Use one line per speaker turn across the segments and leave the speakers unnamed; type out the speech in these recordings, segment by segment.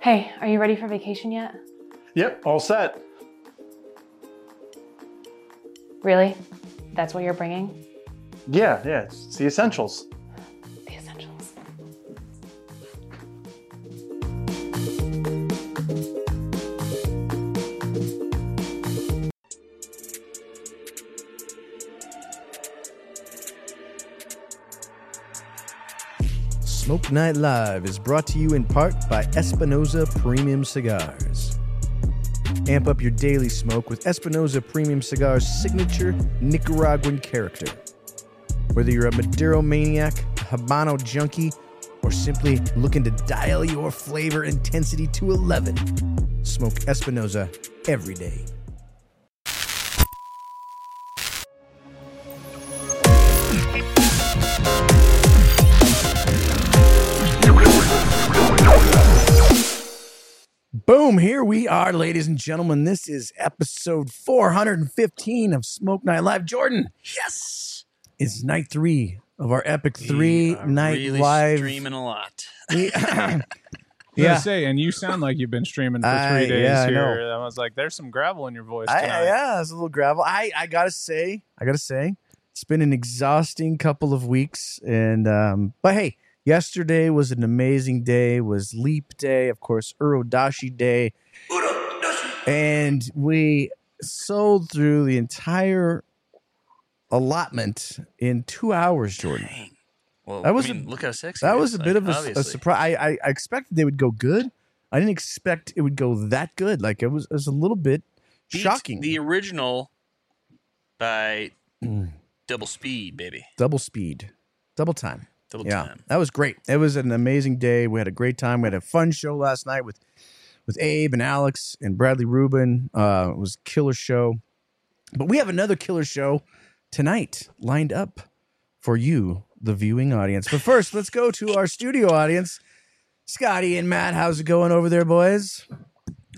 Hey, are you ready for vacation yet?
Yep, all set.
Really? That's what you're bringing?
Yeah, yeah, it's the essentials.
Night Live is brought to you in part by Espinosa Premium Cigars. Amp up your daily smoke with Espinosa Premium Cigars' signature Nicaraguan character. Whether you're a Maduro maniac, a Habano junkie, or simply looking to dial your flavor intensity to 11, smoke Espinosa every day. Boom, here we are, ladies and gentlemen. This is episode 415 of Smoke Night Live. Jordan, yes, it's night three of our epic three
We are
night
really
live.
streaming a lot.
We-
Yeah.
yeah,
say, and you sound like you've been streaming for
I-
three days
yeah, I
here. I was like, there's some gravel in your voice
I, yeah, it's a little gravel. I, I gotta say, I gotta say, it's been an exhausting couple of weeks, and um, but hey, yesterday was an amazing day. Was Leap Day, of course, Uradashi Day, and we sold through the entire allotment in two hours, Jordan.
Dang. Well,
That was
I mean,
a-
look how sexy.
That was a bit of a, a surprise. I, I, I expected they would go good. I didn't expect it would go that good. Like it was, it was a little bit shocking.
The original by
Mm.
double speed, baby.
double speed, double time.
Double
yeah,
time.
that was great. It was an amazing day. We had a great time. We had a fun show last night with with Abe and Alex and Bradley Rubin. Uh, it was a killer show. But we have another killer show tonight lined up for you, the viewing audience. But first, let's go to our studio audience. Scotty and Matt, how's it going over there, boys?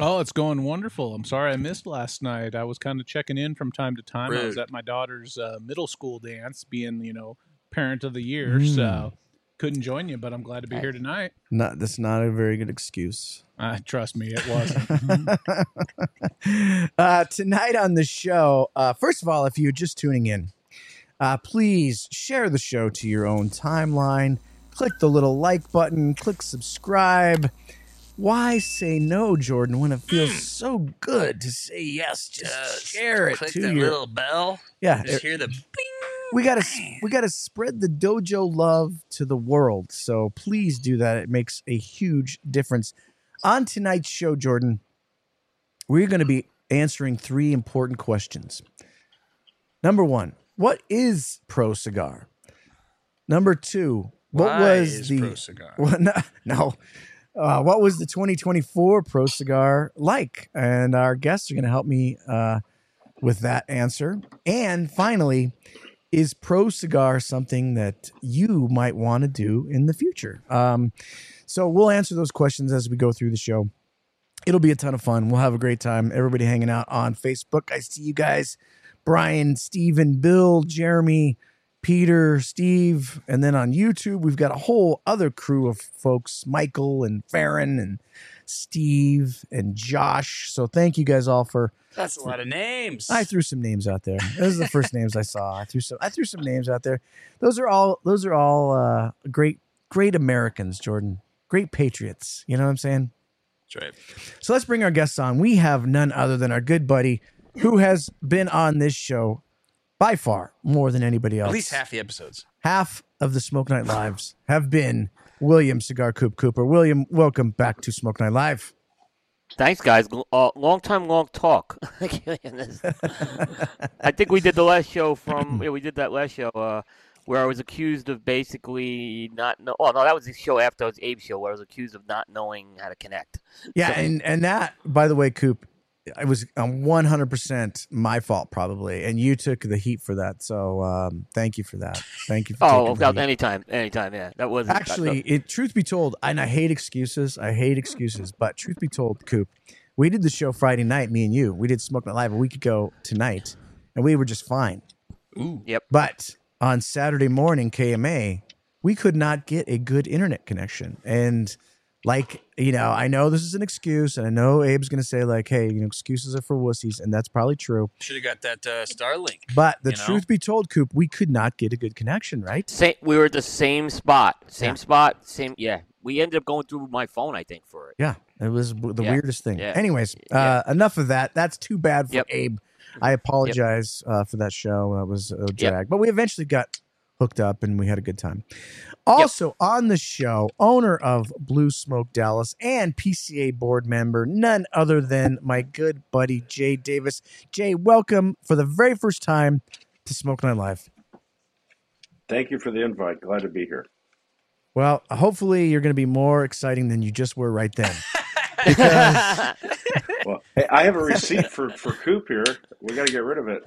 Oh, it's going wonderful. I'm sorry I missed last night. I was kind of checking in from time to time. I was at my daughter's uh, middle school dance, being you know parent of the year,
Mm.
so couldn't join you. But I'm glad to be here tonight.
Not that's not a very good excuse.
Uh, trust me, it wasn't.
uh, tonight on the show, uh, first of all, if you're just tuning in, uh, please share the show to your own timeline. Click the little like button, click subscribe. Why say no, Jordan, when it feels so good to say yes? Just
Just
share it
Click
to
that
your
little bell.
yeah.
Just
it-
hear the
we gotta we gotta spread the dojo love to the world. So please do that. It makes a huge difference. On tonight's show, Jordan, we're going to be answering three important questions. Number one, what is Pro Cigar? Number two, what
Why
was the
Pro Cigar?
Well, no, no. Uh, what was the 2024 Pro Cigar like? And our guests are going to help me uh, with that answer. And finally, is Pro Cigar something that you might want to do in the future? Um, so we'll answer those questions as we go through the show. It'll be a ton of fun. We'll have a great time. Everybody hanging out on Facebook. I see you guys. Brian, Steven, Bill, Jeremy, Peter, Steve, and then on YouTube, we've got a whole other crew of folks Michael and Farron and Steve and Josh. So thank you guys all for.
That's a lot of names.
I threw some names out there. Those are the first names I saw. I threw some. I threw some names out there. Those are all. Those are all uh, great, great Americans, Jordan. Great patriots. You know what I'm saying?
That's right.
So let's bring our guests on. We have none other than our good buddy, who has been on this show by far more than anybody else
At least half the episodes.
half of the Smoke Night Lives have been William Cigar Coop Cooper. William, welcome back to Smoke Night Live.
Thanks, guys. Uh, long time, long talk. I think we did the last show from. Yeah, we did that last show uh, where I was accused of basically not know. Oh no, that was the show after it was Abe's show where I was accused of not knowing how to connect.
Yeah, and and that, by the way, Coop, it was um, 100% my fault probably, and you took the heat for that. So um, thank you for that. Thank you for
Oh,
taking the
without
heat.
anytime, anytime. Yeah, that was
Actually, it truth be told, and I hate excuses. I hate excuses, but truth be told, Coop, we did the show Friday night, me and you. We did Smoke Night Live a week ago tonight, and we were just fine.
Ooh.
Yep.
But on Saturday morning, KMA, we could not get a good internet connection. And like you know, I know this is an excuse, and I know Abe's going to say like, "Hey, you know, excuses are for wussies," and that's probably true.
Should have got that uh, Starlink.
But the
You know?
truth be told, Coop, we could not get a good connection, right?
Same, we were at the same spot. Same
Yeah.
spot. Same. Yeah. We ended up going through my phone, I think, for it.
Yeah, it was the
Yeah,
weirdest thing.
yeah,
Anyways,
yeah.
uh, enough of that. That's too bad for
Yep.
Abe. I apologize uh, for that show. That was a drag, but we eventually got hooked up and we had a good time. Also on the show, owner of Blue Smoke Dallas and PCA board member, none other than my good buddy Jay Davis. Jay, welcome for the very first time to Smoke Night Live.
Thank you for the invite. Glad to be here.
Well, hopefully you're going to be more exciting than you just were right then. Because
Well, hey, I have a receipt for for Coop here. We got to get rid of it.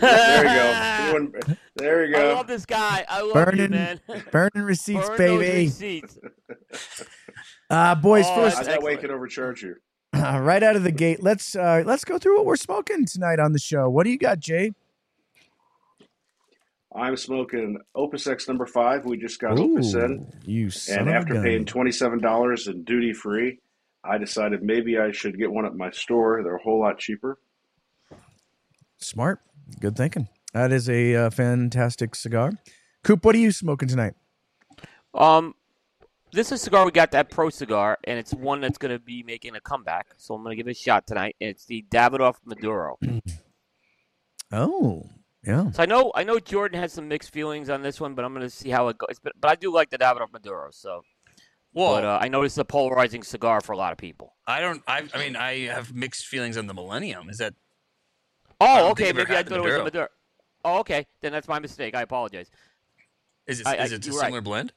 There you go. There you go.
I love this guy. I love you,
Burning
man.
burning receipts,
Burn
baby.
receipts.
Uh, boys,
Oh,
first
I
that's
that way
excellent.
can overcharge you.
Uh, right out of the gate, let's uh, let's go through what we're smoking tonight on the show. What do you got, Jay?
I'm smoking Opus X number five. We just got Opus in,
you son
and
of
after
gun.
paying twenty seven dollars in duty free, I decided maybe I should get one at my store. They're a whole lot cheaper.
Smart, good thinking. That is a uh, fantastic cigar. Coop, what are you smoking tonight?
Um, this is a cigar we got that pro cigar, and it's one that's going to be making a comeback. So I'm going to give it a shot tonight. It's the Davidoff Maduro.
Oh, yeah.
So I know I know Jordan has some mixed feelings on this one, but I'm going to see how it goes. But, but I do like the Davidoff Maduro. So,
Well,
but uh, I know it's a polarizing cigar for a lot of people.
I don't. I, I mean, I have mixed feelings on the Millennium. Is that?
Oh,
don't
okay.
think I've ever
Maybe I
had the
thought it was a
Maduro.
Maduro. Oh, okay. Then that's my mistake. I apologize.
Is it?
I- I-
is it a
you're right.
similar blend?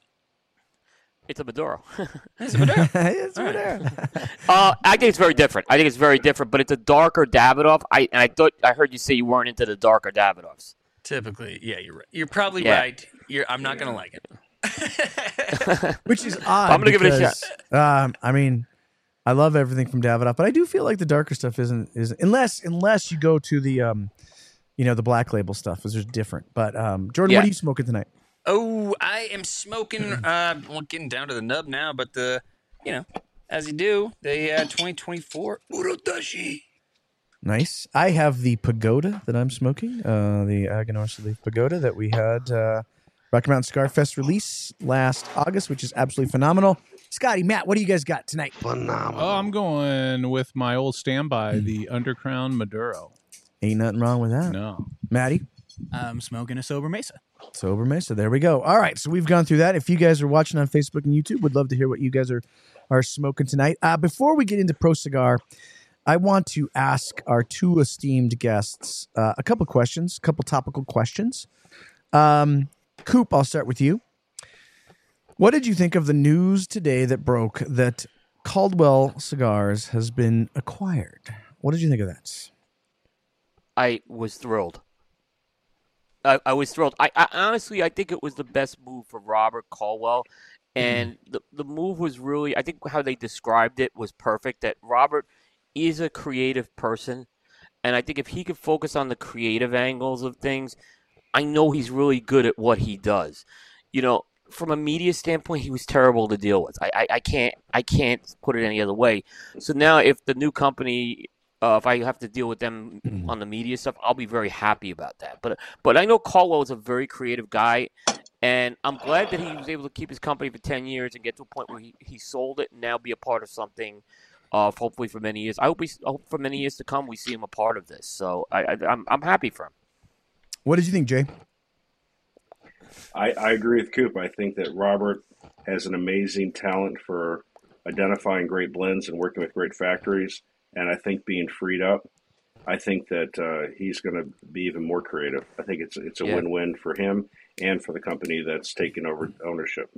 It's a Maduro.
It's a Maduro.
It's
All right.
whatever.
uh, I think it's very different. I think it's very different, but it's a darker Davidoff. I and I thought I heard you say you weren't into the darker Davidoffs.
Typically, yeah, you're right. You're probably
Yeah.
right. You're. I'm not gonna like it.
Which is odd.
I'm gonna give it a
because, Um, I mean, I love everything from Davidoff, but I do feel like the darker stuff isn't is unless unless you go to the um, you know, the black label stuff, is just different. But um, Jordan,
Yeah.
what are you smoking tonight?
Oh, I am smoking. Uh, well, getting down to the nub now, but the, you know, as you do, the uh, 2024 Uradashi.
Nice. I have the pagoda that I'm smoking, uh, the Aganorsa Leaf Pagoda that we had uh, Rocky Mountain Cigar Fest release last August, which is absolutely phenomenal. Scotty, Matt, what do you guys got tonight? Phenomenal.
Oh, I'm going with my old standby, the Undercrown Maduro.
Ain't nothing wrong with that.
No.
Maddie?
I'm smoking a Sobremesa.
Sober Mesa. There we go. All right, so we've gone through that. If you guys are watching on Facebook and YouTube, we'd love to hear what you guys are are smoking tonight. Uh, before we get into Pro Cigar, I want to ask our two esteemed guests uh, a couple questions, a couple topical questions. Um, Coop, I'll start with you. What did you think of the news today that broke that Caldwell Cigars has been acquired? What did you think of that?
I was thrilled. I, I was thrilled. I, I honestly, I think it was the best move for Robert Caldwell, mm-hmm. and the the move was really. I think how they described it was perfect. That Robert is a creative person, and I think if he could focus on the creative angles of things, I know he's really good at what he does. You know, from a media standpoint, he was terrible to deal with. I, I, I can't I can't put it any other way. So now, if the new company uh, if I have to deal with them on the media stuff, I'll be very happy about that. But but I know Caldwell is a very creative guy, and I'm glad that he was able to keep his company for ten years and get to a point where he, he sold it and now be a part of something. Uh, hopefully for many years. I hope, we, I hope for many years to come we see him a part of this. So I, I I'm I'm happy for him.
What did you think, Jay?
I, I agree with Coop. I think that Robert has an amazing talent for identifying great blends and working with great factories. And I think being freed up, I think that uh, he's going to be even more creative. I think it's it's a
Yeah.
win-win for him and for the company that's taking over ownership.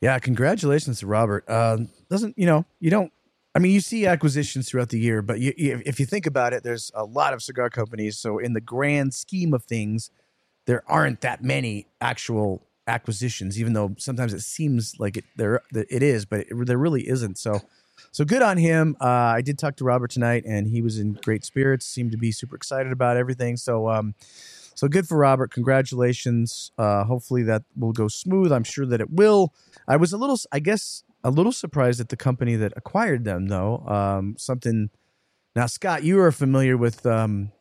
Yeah, congratulations to Robert. Uh, doesn't you know you don't. I mean, you see acquisitions throughout the year, but you, you, if you think about it, there's a lot of cigar companies. So in the grand scheme of things, there aren't that many actual acquisitions. Even though sometimes it seems like it there it is, but it, there really isn't. So, so good on him. Uh, I did talk to Robert tonight, and he was in great spirits. Seemed to be super excited about everything. So, um, so good for Robert. Congratulations. Uh, hopefully that will go smooth. I'm sure that it will. I was a little, I guess, a little surprised at the company that acquired them, though. Um, something. Now, Scott, you are familiar with um,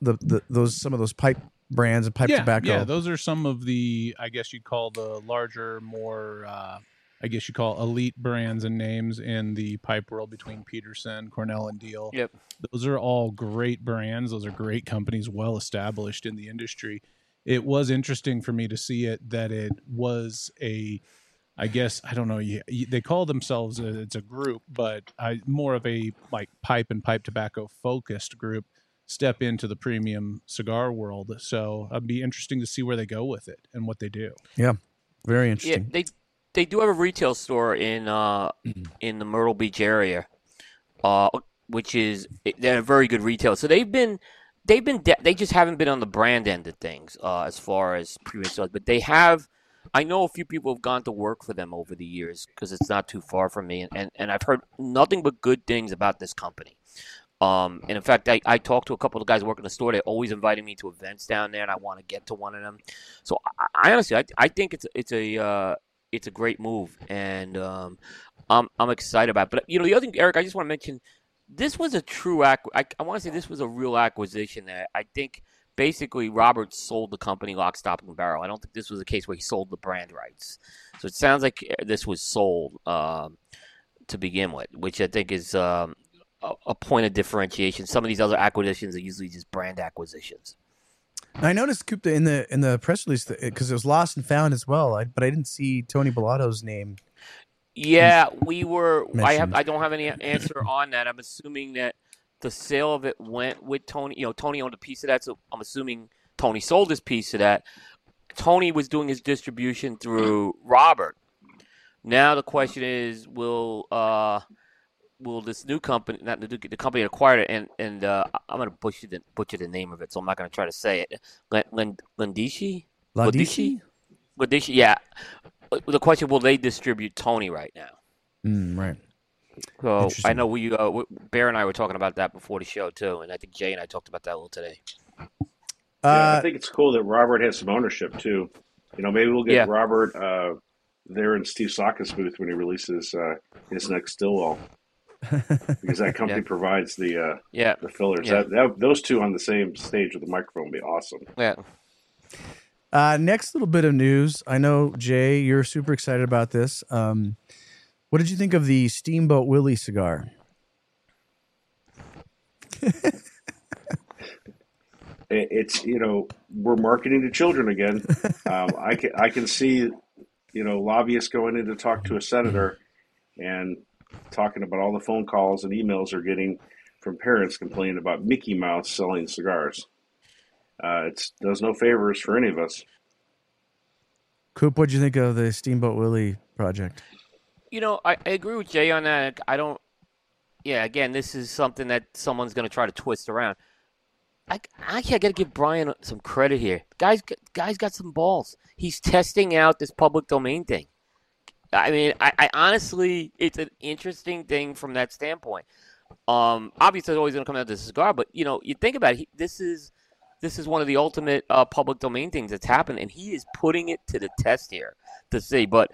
the, the those some of those pipe brands and pipe
yeah,
tobacco.
Yeah, those are some of the, I guess you'd call the larger, more, uh, I guess you call elite brands and names in the pipe world between Peterson, Cornell, and Diehl.
Yep.
Those are all great brands. Those are great companies, well established in the industry. It was interesting for me to see it that it was a, I guess I don't know. You, you- they call themselves a, it's a group, but I more of a like pipe and pipe tobacco focused group step into the premium cigar world. So it'd be interesting to see where they go with it and what they do.
Yeah, very
Yeah,
interesting.
they they do have a retail store in uh in the Myrtle Beach area, uh, which is they're a very good retail. So they've been they've been de- they just haven't been on the brand end of things uh, as far as premium sales, but they have. I know a few people have gone to work for them over the years because it's not too far from me, and, and, and I've heard nothing but good things about this company. Um, and in fact, I, I talked to a couple of guys working the store. They're always inviting me to events down there, and I want to get to one of them. So I, I honestly, I, I think it's it's a uh, it's a great move, and um, I'm I'm excited about. It. But you know, the other thing, Eric, I just want to mention, this was a true ac- I, I want to say this was a real acquisition. That I think basically Robert sold the company lock, stock, and barrel. I don't think this was a case where he sold the brand rights. So it sounds like this was sold um, to begin with, which I think is um, a, a point of differentiation. Some of these other acquisitions are usually just brand acquisitions.
I noticed Coop in the in the press release because it was lost and found as well, I, but I didn't see Tony Bellato's name.
Yeah, we were. I have. I don't have any answer on that. I'm assuming that the sale of it went with Tony. You know, Tony owned a piece of that, so I'm assuming Tony sold his piece of that. Tony was doing his distribution through Robert. Now the question is, will uh, will this new company, not the, the company that acquired it, and and uh, I'm going to butcher the butcher the name of it, so I'm not going to try to say it. Len- Len- Lendishi? Lendishi, yeah. The question: Will they distribute Tony right now?
Mm, right.
So I know we, uh, w- Bear and I were talking about that before the show too, and I think Jay and I talked about that a little today.
Yeah, I
Uh,
think it's cool that Robert has some ownership too. You know, maybe we'll get
Yeah.
Robert uh, there in Steve Saka's booth when he releases uh, his next Stillwell, because that company
Yeah.
provides the uh,
Yeah,
the fillers.
Yeah.
That, that those two on the same stage with the microphone would be awesome.
yeah.
uh, next little bit of news. I know Jay, you're super excited about this. Um, what did you think of the Steamboat Willie cigar?
It's you know we're marketing to children again. Um, I can I can see you know lobbyists going in to talk to a senator and talking about all the phone calls and emails they're getting from parents complaining about Mickey Mouse selling cigars. Uh, it does no favors for any of us.
Coop, what'd you think of the Steamboat Willie project?
You know, I, I agree with Jay on that. I don't. Yeah, again, this is something that someone's going to try to twist around. I actually I got to give Brian some credit here. Guys, guys got some balls. He's testing out this public domain thing. I mean, I, I honestly, it's an interesting thing from that standpoint. Um, obviously, it's always going to come out to the cigar, but you know, you think about it. He, this is this is one of the ultimate uh, public domain things that's happened, and he is putting it to the test here to see. But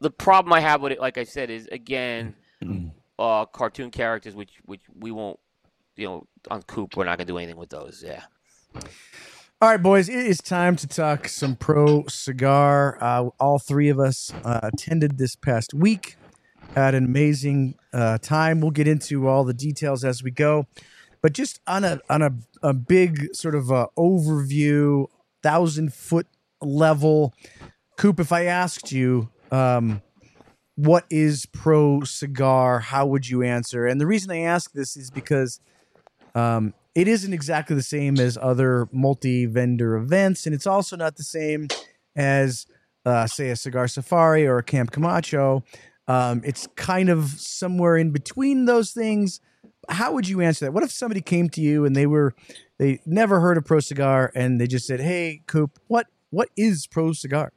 the problem I have with it, like I said, is again, uh, cartoon characters, which which we won't, you know, on Coop, we're not gonna do anything with those. Yeah.
All right, boys, it is time to talk some pro cigar. Uh, all three of us uh, attended this past week, had an amazing uh, time. We'll get into all the details as we go, but just on a on a, a big sort of uh, overview, thousand foot level. Coop, if I asked you, um, what is pro cigar? How would you answer? And the reason I ask this is because um, it isn't exactly the same as other multi-vendor events, and it's also not the same as, uh, say, a cigar safari or a Camp Camacho. Um, it's kind of somewhere in between those things. How would you answer that? What if somebody came to you and they were they never heard of Pro Cigar and they just said, "Hey, Coop, what what is Pro Cigar?"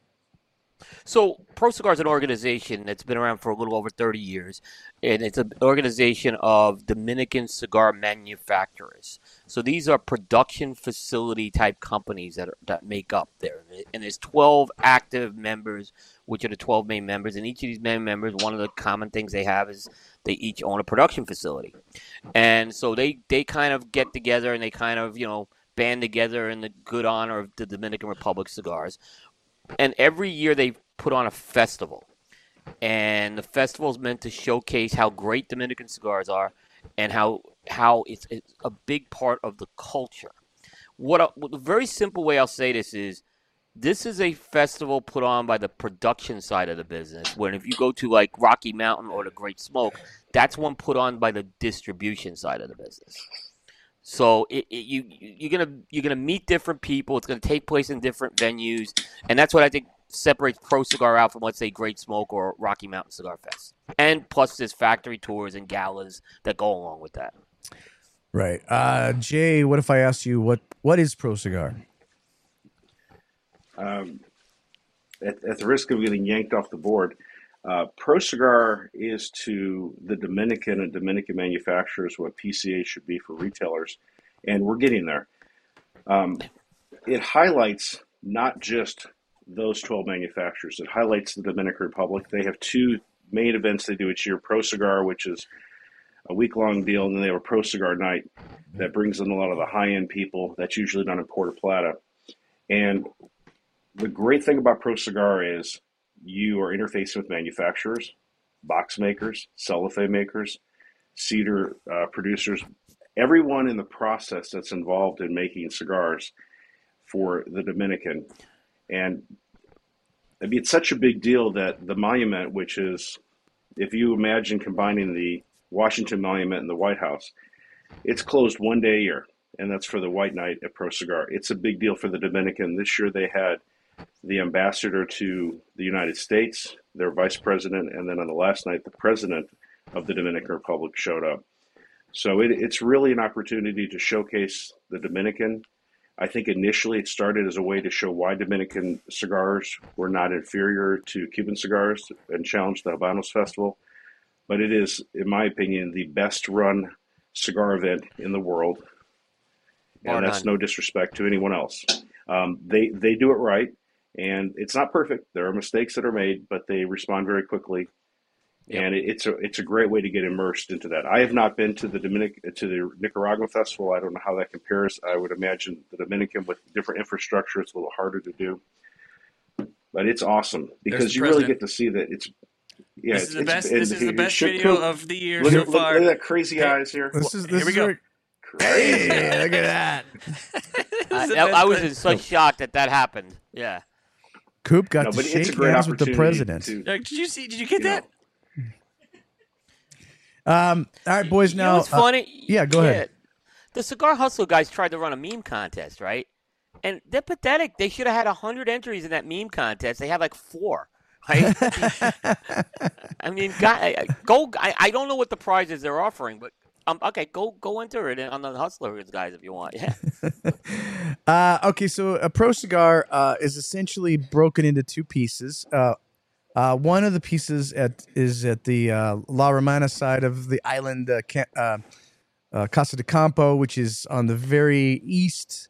So, Pro Cigar is an organization that's been around for a little over 30 years, and it's an organization of Dominican cigar manufacturers. So these are production facility type companies that are, that make up there, and there's 12 active members, which are the 12 main members. And each of these main members, one of the common things they have is they each own a production facility, and so they they kind of get together and they kind of you know band together in the good honor of the Dominican Republic cigars. And every year they put on a festival. And the festival is meant to showcase how great Dominican cigars are and how how it's, it's a big part of the culture. What a, the very simple way I'll say this is this is a festival put on by the production side of the business. When if you go to like Rocky Mountain or the Great Smoke, that's one put on by the distribution side of the business. So it, it, you you're gonna you're gonna meet different people. It's gonna take place in different venues, and that's what I think separates Pro Cigar out from let's say Great Smoke or Rocky Mountain Cigar Fest. And plus, there's factory tours and galas that go along with that.
Right. Uh, Jay, what if I asked you what what is Pro Cigar?
Um, at, at, the risk of getting yanked off the board, uh, Pro Cigar is to the Dominican and Dominican manufacturers what PCA should be for retailers, and we're getting there. Um, it highlights not just those 12 manufacturers, it highlights the Dominican Republic. They have two main events they do each year Pro Cigar, which is a week long deal, and then they have a Pro Cigar night that brings in a lot of the high end people. That's usually done in Puerto Plata. And the great thing about Pro Cigar is you are interfacing with manufacturers, box makers, cellophane makers, cedar uh, producers, everyone in the process that's involved in making cigars for the Dominican. And I mean, it's such a big deal that the monument, which is, if you imagine combining the Washington Monument and the White House, it's closed one day a year, and that's for the White Night at Pro Cigar. It's a big deal for the Dominican. This year they had the ambassador to the United States, their vice president, and then on the last night, the president of the Dominican Republic showed up. So it, it's really an opportunity to showcase the Dominican. I think initially it started as a way to show why Dominican cigars were not inferior to Cuban cigars and challenge the Habanos Festival. But it is, in my opinion, the best run cigar event in the world. And that's no disrespect to anyone else. Um, they, they do it right and it's not perfect. There are mistakes that are made, but they respond very quickly, yep. and it, it's a it's a great way to get immersed into that. I have not been to the Dominic to the Nicaragua festival. I don't know how that compares. I would imagine the Dominican with different infrastructure, it's a little harder to do, but it's awesome because you really get to see that it's. Yeah,
this is the best. This is the best video of the year
look,
so
look,
far.
Look, at that crazy eyes here.
This is this
here we
is
go.
Very, hey, look at that.
I, I, was in such shock that that happened. Yeah.
Coop got
No,
to
but it's a
shake hands with the president.
to-
Like, did you see? Did you get
You
that?
Um, all right, boys.
You
Now,
know what's
uh,
funny?
yeah, go ahead.
The Cigar Hustle guys tried to run a meme contest, right? And they're pathetic. They should have had hundred entries in that meme contest. They had like four. Right? I mean, go. I, I don't know what the prizes they're offering, but um, okay, go go enter it on the Hustlers guys if you want. Yeah.
Uh, okay, so a pro cigar uh, is essentially broken into two pieces. Uh, uh, one of the pieces at is at the uh, La Romana side of the island, uh, uh, uh, Casa de Campo, which is on the very east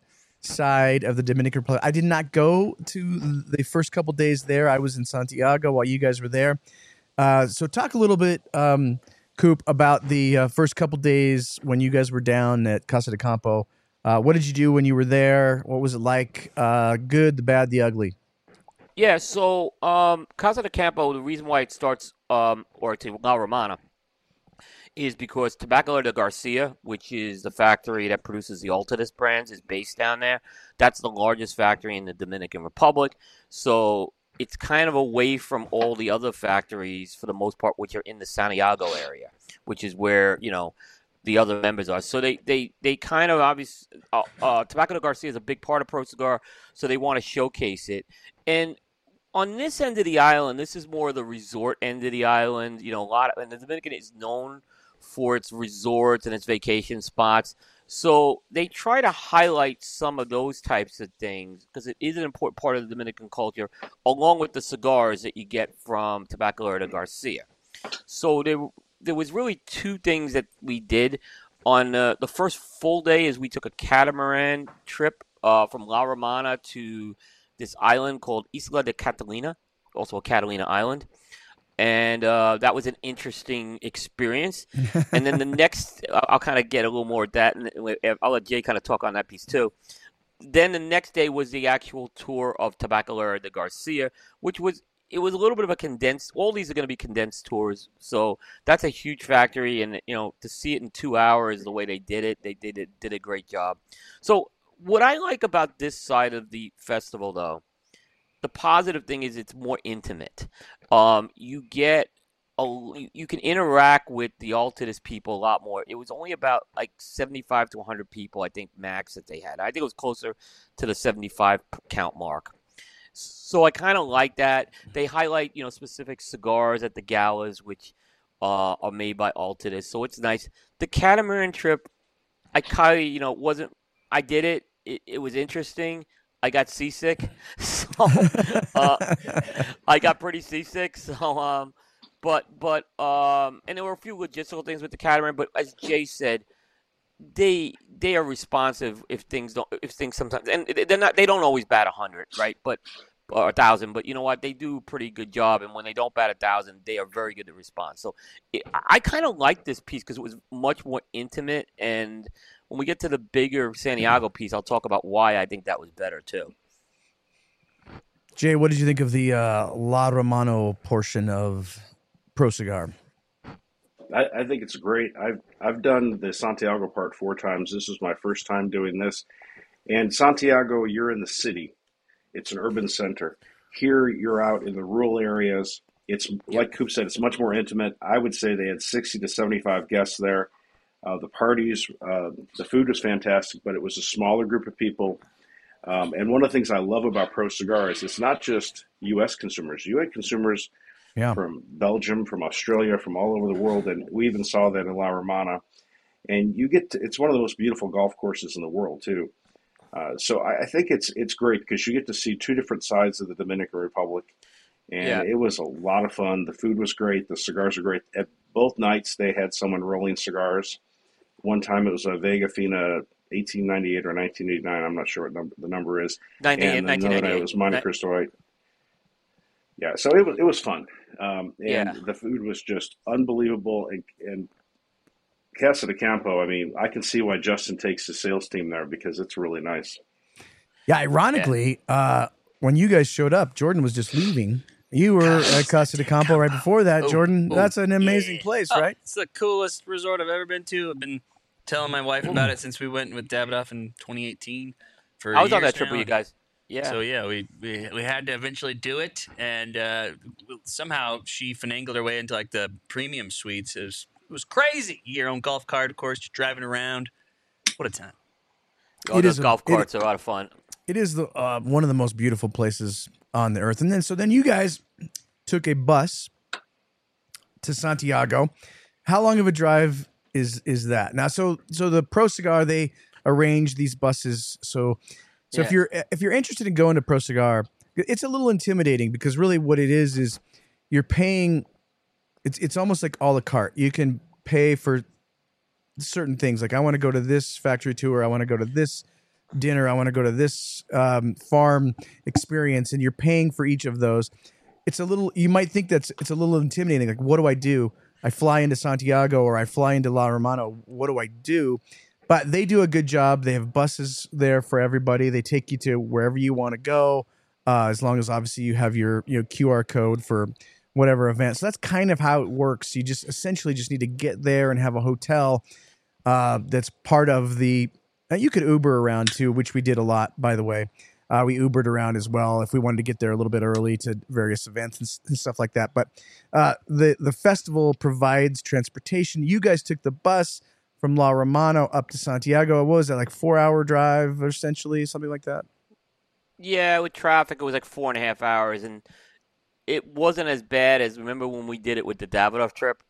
side of the Dominican Republic. I did not go to the first couple days there. I was in Santiago while you guys were there. Uh, so talk a little bit, um, Coop, about the uh, first couple days when you guys were down at Casa de Campo. Uh, what did you do when you were there? What was it like? Uh, good, the bad, the ugly.
Yeah, so um, Casa de Campo, the reason why it starts, um, or to La Romana, is because Tobacco de Garcia, which is the factory that produces the Altadis brands, is based down there. That's the largest factory in the Dominican Republic. So it's kind of away from all the other factories for the most part, which are in the Santiago area, which is where, you know, the other members are. So they they they kind of obviously uh, uh, Tobacco de Garcia is a big part of Pro Cigar, so they want to showcase it. And on this end of the island, this is more the resort end of the island. You know, a lot of and the Dominican is known for its resorts and its vacation spots. So they try to highlight some of those types of things because it is an important part of the Dominican culture, along with the cigars that you get from Tabacalera Garcia. So there, there was really two things that we did on uh, the first full day. Is we took a catamaran trip uh, from La Romana to this island called Isla de Catalina, also a Catalina island and uh, that was an interesting experience. and then the next, I'll, I'll kind of get a little more at that, and I'll let Jay kind of talk on that piece too. Then the next day was the actual tour of Tabacalera de Garcia, which was it was a little bit of a condensed. All these are going to be condensed tours, so that's a huge factory, and you know to see it in two hours the way they did it, they did it did a great job. So what I like about this side of the festival, though, the positive thing is it's more intimate. Um, you get a, you can interact with the Altadis people a lot more. It was only about like 75 to 100 people, I think, max that they had. I think it was closer to the 75 count mark. So I kind of like that. They highlight, you know, specific cigars at the galas, which uh, are made by Altadis. So it's nice. The catamaran trip, I kind of, you know, wasn't. I did it. It, it was interesting. I got seasick, so uh, I got pretty seasick. So, um, but but um, and there were a few logistical things with the catamaran. But as Jay said, they they are responsive if things don't if things sometimes and they're not they don't always bat a hundred right, but or a thousand. But you know what? They do a pretty good job, and when they don't bat a thousand, they are very good at response. So it, I kind of like this piece because it was much more intimate and when we get to the bigger Santiago piece, I'll talk about why I think that was better too.
Jay, what did you think of the uh, La Romano portion of Pro Cigar?
I, I, think it's great. I've I've done the Santiago part four times. This is my first time doing this. And Santiago, you're in the city. It's an urban center. Here, you're out in the rural areas. It's like Coop said, it's much more intimate. I would say they had 60 to 75 guests there. Uh, the parties, uh, the food was fantastic, but it was a smaller group of people. Um, and one of the things I love about Pro Cigar is it's not just U.S. consumers. You had consumers yeah. from Belgium, from Australia, from all over the world, and we even saw that in La Romana. And you get to, it's one of the most beautiful golf courses in the world too. Uh, so I, I, think it's it's great because you get to see two different sides of the Dominican Republic, and yeah. it was a lot of fun. The food was great. The cigars were great. At both nights, they had someone rolling cigars. One time it was a Vega Fina 1898 or 1989. I'm not sure what number the number is.
98, and another night
it was Montecristo. Yeah, so it was it was fun, um, and yeah. the food was just unbelievable. And, and Casa de Campo, I mean, I can see why Justin takes the sales team there because it's really nice.
Yeah, ironically, yeah. Uh, when you guys showed up, Jordan was just leaving. You were at Casa de Campo right before that, oh, Jordan. Oh, that's an amazing yeah. place, oh, right?
It's the coolest resort I've ever been to. I've been telling my wife about it since we went with Davidoff in 2018. For
I was on that
now.
trip with you guys. Yeah.
So yeah, we, we we had to eventually do it, and uh, somehow she finagled her way into like the premium suites. It was, it was crazy. Your own golf cart, of course, just driving around. What a time!
Oh, it those is, golf carts it, are a lot of fun.
It is the uh, one of the most beautiful places on the earth. And then so then you guys took a bus to Santiago. How long of a drive is is that? Now so so the Pro Cigar they arrange these buses so so yeah. if you're if you're interested in going to Pro Cigar, it's a little intimidating because really what it is is you're paying it's it's almost like a la carte. You can pay for certain things like I want to go to this factory tour, I want to go to this dinner, I want to go to this um, farm experience, and you're paying for each of those. It's a little. You might think that's it's a little intimidating. Like, what do I do? I fly into Santiago or I fly into La Romana. What do I do? But they do a good job. They have buses there for everybody. They take you to wherever you want to go, uh, as long as obviously you have your you know QR code for whatever event. So that's kind of how it works. You just essentially just need to get there and have a hotel uh, that's part of the you could Uber around too, which we did a lot, by the way. Uh, we Ubered around as well if we wanted to get there a little bit early to various events and, and stuff like that. But uh, the the festival provides transportation. You guys took the bus from La Romano up to Santiago. What was that like four hour drive essentially, something like that?
Yeah, with traffic, it was like four and a half hours, and it wasn't as bad as remember when we did it with the Davidoff trip.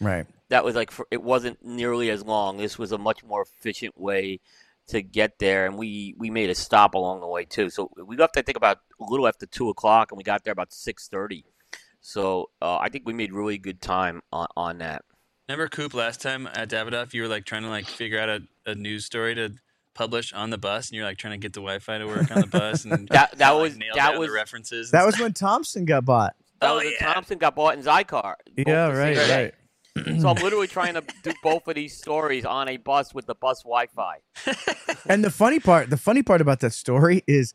Right.
that was like for, it wasn't nearly as long. This was a much more efficient way to get there, and we we made a stop along the way too. So we left, I think, about a little after two o'clock, and we got there about six thirty. So uh, I think we made really good time on, on that.
Remember Coop last time at Davidoff? You were like trying to like figure out a, a news story to publish on the bus, and you're like trying to get the Wi-Fi to work on the bus, and
That that was
nailed
that was
the references.
That
and
was when Thompson got bought.
that
Oh,
was when
yeah.
Thompson got bought in Zycar.
Yeah, right, right.
So I'm literally trying to do both of these stories on a bus with the bus Wi-Fi.
And the funny part, the funny part about that story is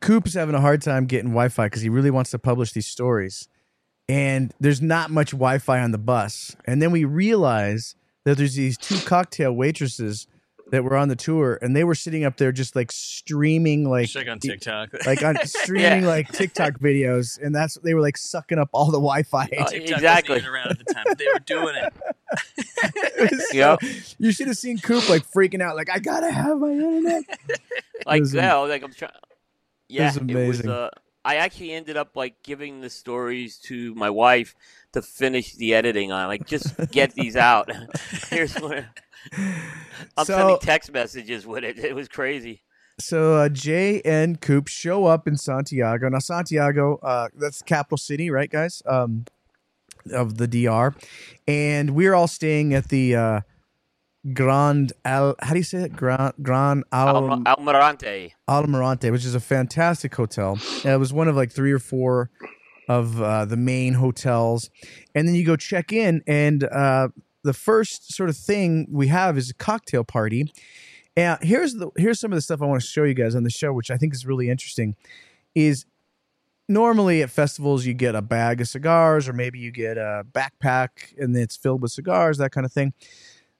Coop's having a hard time getting Wi-Fi because he really wants to publish these stories. And there's not much Wi-Fi on the bus. And then we realize that there's these two cocktail waitresses that were on the tour, and they were sitting up there just like streaming like
Check on TikTok.
like on streaming
Yeah.
like TikTok videos, and that's they were like sucking up all the Wi-Fi.
Uh, exactly.
around at the time, they were doing it.
It so-
Yep.
You should have seen Coop like freaking out, like I gotta have my internet.
Like
was
yeah, like I'm trying. Yeah,
was
it was.
amazing.
Uh, I actually ended up like giving the stories to my wife to finish the editing on. Like, just get these out. Here's what I'm
So-
sending text messages with it. It was crazy.
So uh, Jay and Coop show up in Santiago. Now Santiago, uh, that's the capital city, right, guys? Um, of the DR, and we're all staying at the uh, Grand Al. How do you say it? Grand Grand Al.
Al- Almirante.
Almirante, which is a fantastic hotel. Uh, It was one of like three or four of uh, the main hotels, and then you go check in, and uh, the first sort of thing we have is a cocktail party. And here's the here's some of the stuff I want to show you guys on the show, which I think is really interesting. Is normally at festivals you get a bag of cigars, or maybe you get a backpack and it's filled with cigars, that kind of thing.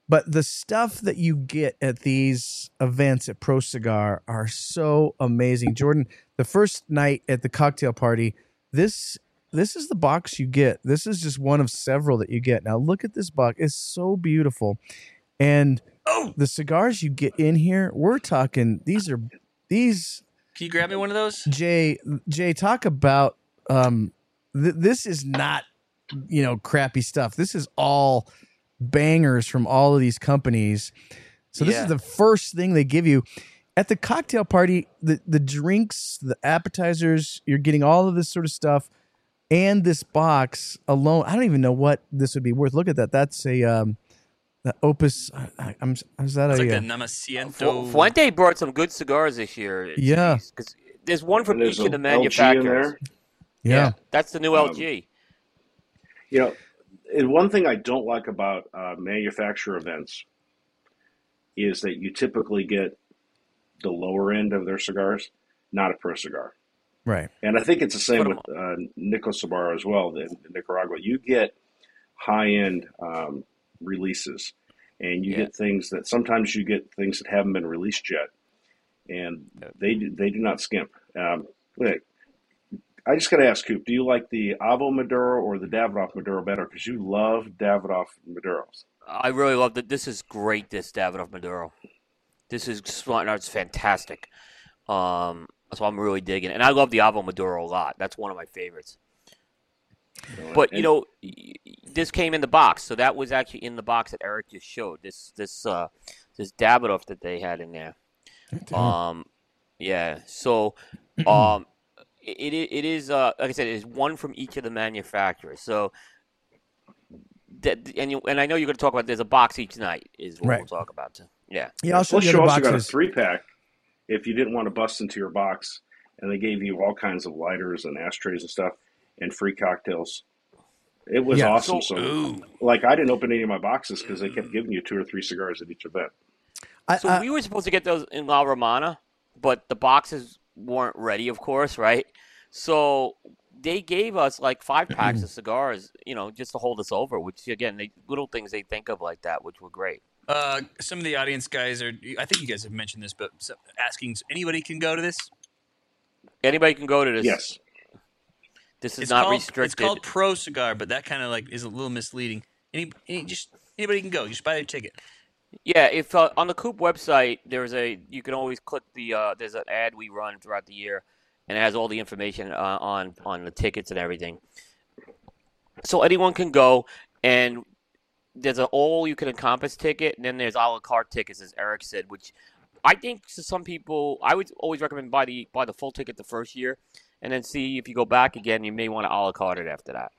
But the stuff that you get at these events at Pro Cigar are so amazing. Jordan, the first night at the cocktail party, this this is the box you get. This is just one of several that you get. Now look at this box. It's so beautiful. And
Oh,
the cigars you get in here, we're talking these are these
can you grab me one of those?
Jay Jay talk about um th- this is not you know crappy stuff. This is all bangers from all of these companies. So this
Yeah.
is the first thing they give you at the cocktail party. The the drinks, the appetizers, you're getting all of this sort of stuff, and this box alone. I don't even know what this would be worth. Look at that. That's a um, the Opus. I, I, I'm. Is that
It's
a?
like
uh,
the Namasiento.
Fuente brought some good cigars this year.
Yeah.
because there's one from
there's
each of
a
the
LG in
manufacturers.
there.
yeah.
that's the new
Um,
LG.
You know, and one thing I don't like about uh, manufacturer events is that you typically get the lower end of their cigars, not a pro cigar.
Right.
And I think it's the same
Put 'em
with uh, Nico Sabaro as well in Nicaragua. You get high end um, releases, and you
Yeah.
get things that sometimes you get things that haven't been released yet, and they do, they do not skimp. Um, wait, I just got to ask Coop, do you like the Avo Maduro or the Davidoff Maduro better? Because you love Davidoff Maduros.
I really love that. This is great. This Davidoff Maduro. This is smart. It's fantastic. Um, so I'm really digging, it. and I love the Avo Maduro a lot. That's one of my favorites. But you know, y- y- this came in the box, so that was actually in the box that Eric just showed. This this uh this Davidoff that they had in there. Um, yeah. So, um, it it, it is uh like I said, it is one from each of the manufacturers. So. That, and you, and I know you're going to talk about. There's a box each night, is what
Right.
we'll talk about. Too. Yeah,
Yeah. I'll
Plus,
you
you also got a three pack if you didn't want to bust into your box, and they gave you all kinds of lighters and ashtrays and stuff, and free cocktails. It was
Yeah.
awesome.
So-
So,
Ooh.
like, I didn't open any of my boxes because they kept giving you two or three cigars at each event.
I,
So
I-
we were supposed to get those in La Romana, but the boxes weren't ready, of course, right? So they gave us like five packs of cigars, you know, just to hold us over. Which again, they, little things they think of like that, which were great.
Uh, some of the audience guys are. I think you guys have mentioned this, but asking anybody can go to this.
Anybody can go to this.
Yes.
this is
It's
not
called,
restricted.
It's called Pro Cigar, but that kind of like is a little misleading. Any, any just anybody can go. You Just buy a ticket.
Yeah, if uh, on the Coop website there's a you can always click the uh, there's an ad we run throughout the year, and it has all the information uh, on on the tickets and everything. So anyone can go, and there's an all you can encompass ticket, and then there's a la carte tickets, as Eric said, which I think to some people, I would always recommend buy the buy the full ticket the first year, and then see if you go back again, you may want to a la carte it after that.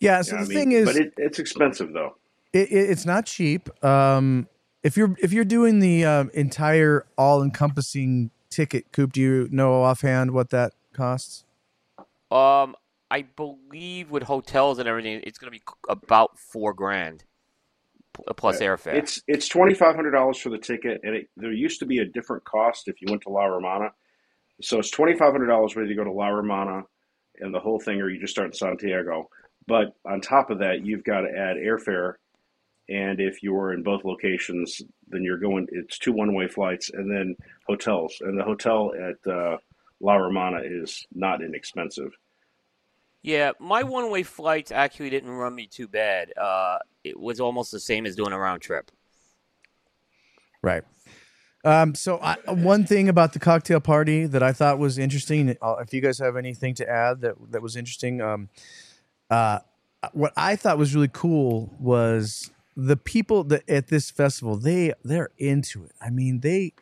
Yeah. So
Yeah,
the
I mean,
thing is,
but it, it's expensive though.
It, it, it's not cheap. Um, if you're if you're doing the um, entire all encompassing ticket, Coop, do you know offhand what that costs?
Um, I believe with hotels and everything, it's going to be about four grand plus airfare.
It's it's twenty five hundred dollars for the ticket, and it, there used to be a different cost if you went to La Romana. So it's twenty five hundred dollars whether you go to La Romana and the whole thing, or you just start in Santiago. But on top of that, you've got to add airfare, and if you're in both locations, then you're going. It's two one way flights, and then hotels, and the hotel at uh, La Romana is not inexpensive.
Yeah, my one way flights actually didn't run me too bad. Uh, it was almost the same as doing a round trip.
Right. Um, so I, one thing about the cocktail party that I thought was interesting, uh, if you guys have anything to add that that was interesting, um, uh, what I thought was really cool was the people that at this festival they they're into it. I mean they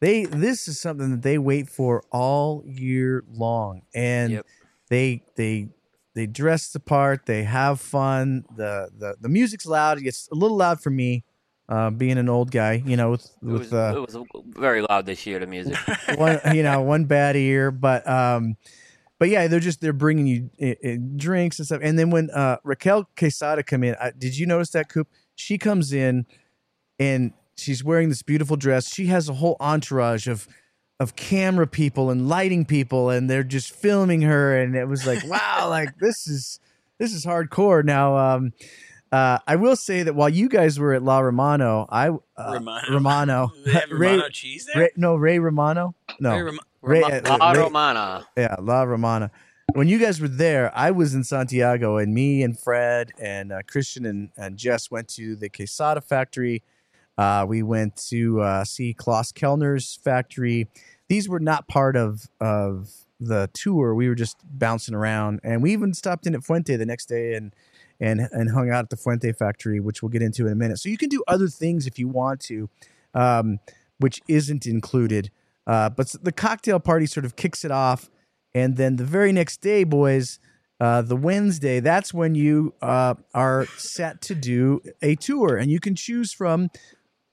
they this is something that they wait for all year long, and
Yep.
they they they dress the part, they have fun. the the The music's loud. It's a little loud for me, uh, being an old guy. You know, with
It
with
was,
uh,
it was very loud this year, the music.
one you know one bad ear but um but yeah they're just they're bringing you uh, uh, drinks and stuff and then when uh raquel quesada come in I, did you notice that coop she comes in and she's wearing this beautiful dress she has a whole entourage of of camera people and lighting people and they're just filming her and it was like wow like this is this is hardcore now um uh, I will say that while you guys were at La Romano, I uh,
Romano.
Romano, Ray-
Romano cheese there?
Ray, no Ray Romano, no
Ray Rom-
Ray, uh,
La
Ray-
Romana.
yeah, La Romana. When you guys were there, I was in Santiago, and me and Fred and uh, Christian and, and Jess went to the Quesada factory. Uh, we went to uh, see Klaus Kelner's factory. These were not part of of the tour. We were just bouncing around, and we even stopped in at Fuente the next day and and and hung out at the Fuente factory, which we'll get into in a minute. So you can do other things if you want to, um, which isn't included. Uh, but the cocktail party sort of kicks it off, and then the very next day, boys, uh, the Wednesday, that's when you uh, are set to do a tour, and you can choose from.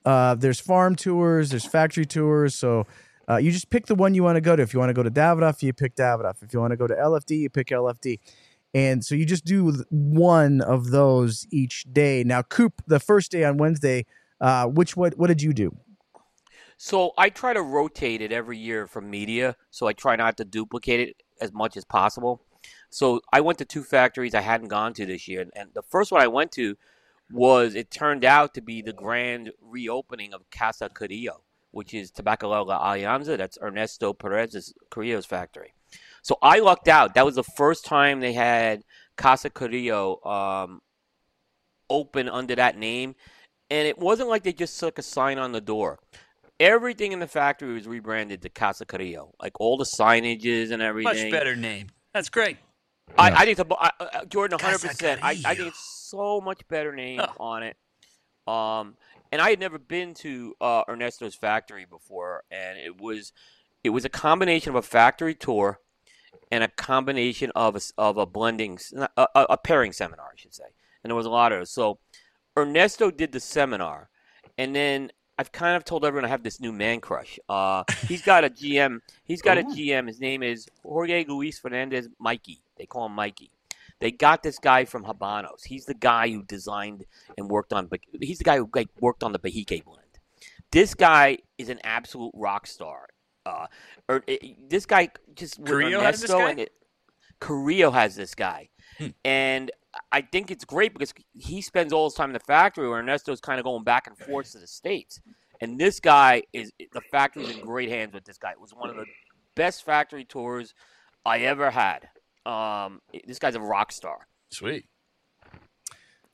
Uh, there's farm tours, there's factory tours, so uh, you just pick the one you want to go to. If you want to go to Davidoff, you pick Davidoff. If you want to go to LFD, you pick LFD. And so you just do one of those each day. Now, Coop, the first day on Wednesday, uh, which what what did you do?
So I try to rotate it every year from media, so I try not to duplicate it as much as possible. So I went to two factories I hadn't gone to this year, and the first one I went to was it turned out to be the grand reopening of Casa Carrillo, which is Tabacalera Alianza. That's Ernesto Perez's Carrillo's factory. So I lucked out. That was the first time they had Casa Carrillo um, open under that name, and it wasn't like they just stuck a sign on the door everything in the factory was rebranded to Casa Carrillo, like all the signages and everything.
Much better name. That's great.
I,
Yeah.
I think the I, I- Jordan, hundred percent. I, I think it's so much better name
Oh.
on it. Um, and I had never been to uh, Ernesto's factory before, and it was it was a combination of a factory tour and a combination of a, s- of a blending a pairing seminar, I should say. And there was a lot of those. So Ernesto did the seminar, and then I've kind of told everyone I have this new man crush. Uh, he's got a GM. He's got a GM. His name is Jorge Luis Fernandez Mikey. They call him Mikey. They got this guy from Habanos. He's the guy who designed and worked on. He's the guy who like worked on the Behike blend. This guy is an absolute rock star. Uh, or, it, this guy just with
Carrillo has this guy?
and it- Carrillo has this guy,
Hmm.
and I think it's great because he spends all his time in the factory, where Ernesto's kind of going back and forth to the states. And this guy is the factory's in great hands with this guy. It was one of the best factory tours I ever had. Um, this guy's a rock star.
Sweet.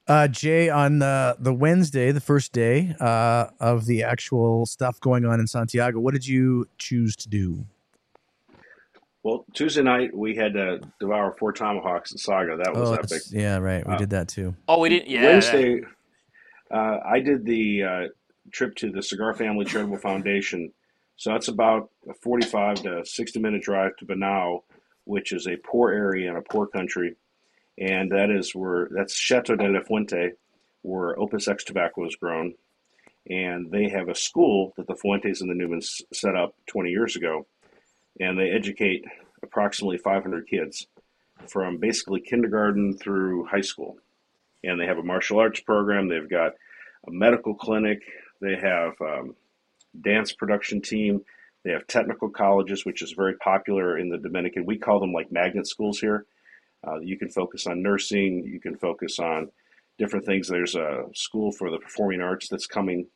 Uh, Jay, on the the Wednesday, the first day uh, of the actual stuff going on in Santiago, what did you choose to do?
Well, Tuesday night we had to devour four tomahawks at Saga. That was
Oh,
epic.
yeah, right. We
Uh,
did that too.
Oh, we didn't. Yeah.
Wednesday, Uh, I did the uh, trip to the Cigar Family Charitable Foundation. So that's about a 45 to 60 minute drive to Bonao, which is a poor area in a poor country. And that is where, that's Chateau de la Fuente, where Opus X tobacco is grown. And they have a school that the Fuentes and the Newmans set up 20 years ago. And they educate approximately 500 kids from basically kindergarten through high school. And they have a martial arts program. They've got a medical clinic. They have um, dance production team. They have technical colleges, which is very popular in the Dominican. We call them like magnet schools here. Uh, you can focus on nursing. You can focus on different things. There's a school for the performing arts that's coming,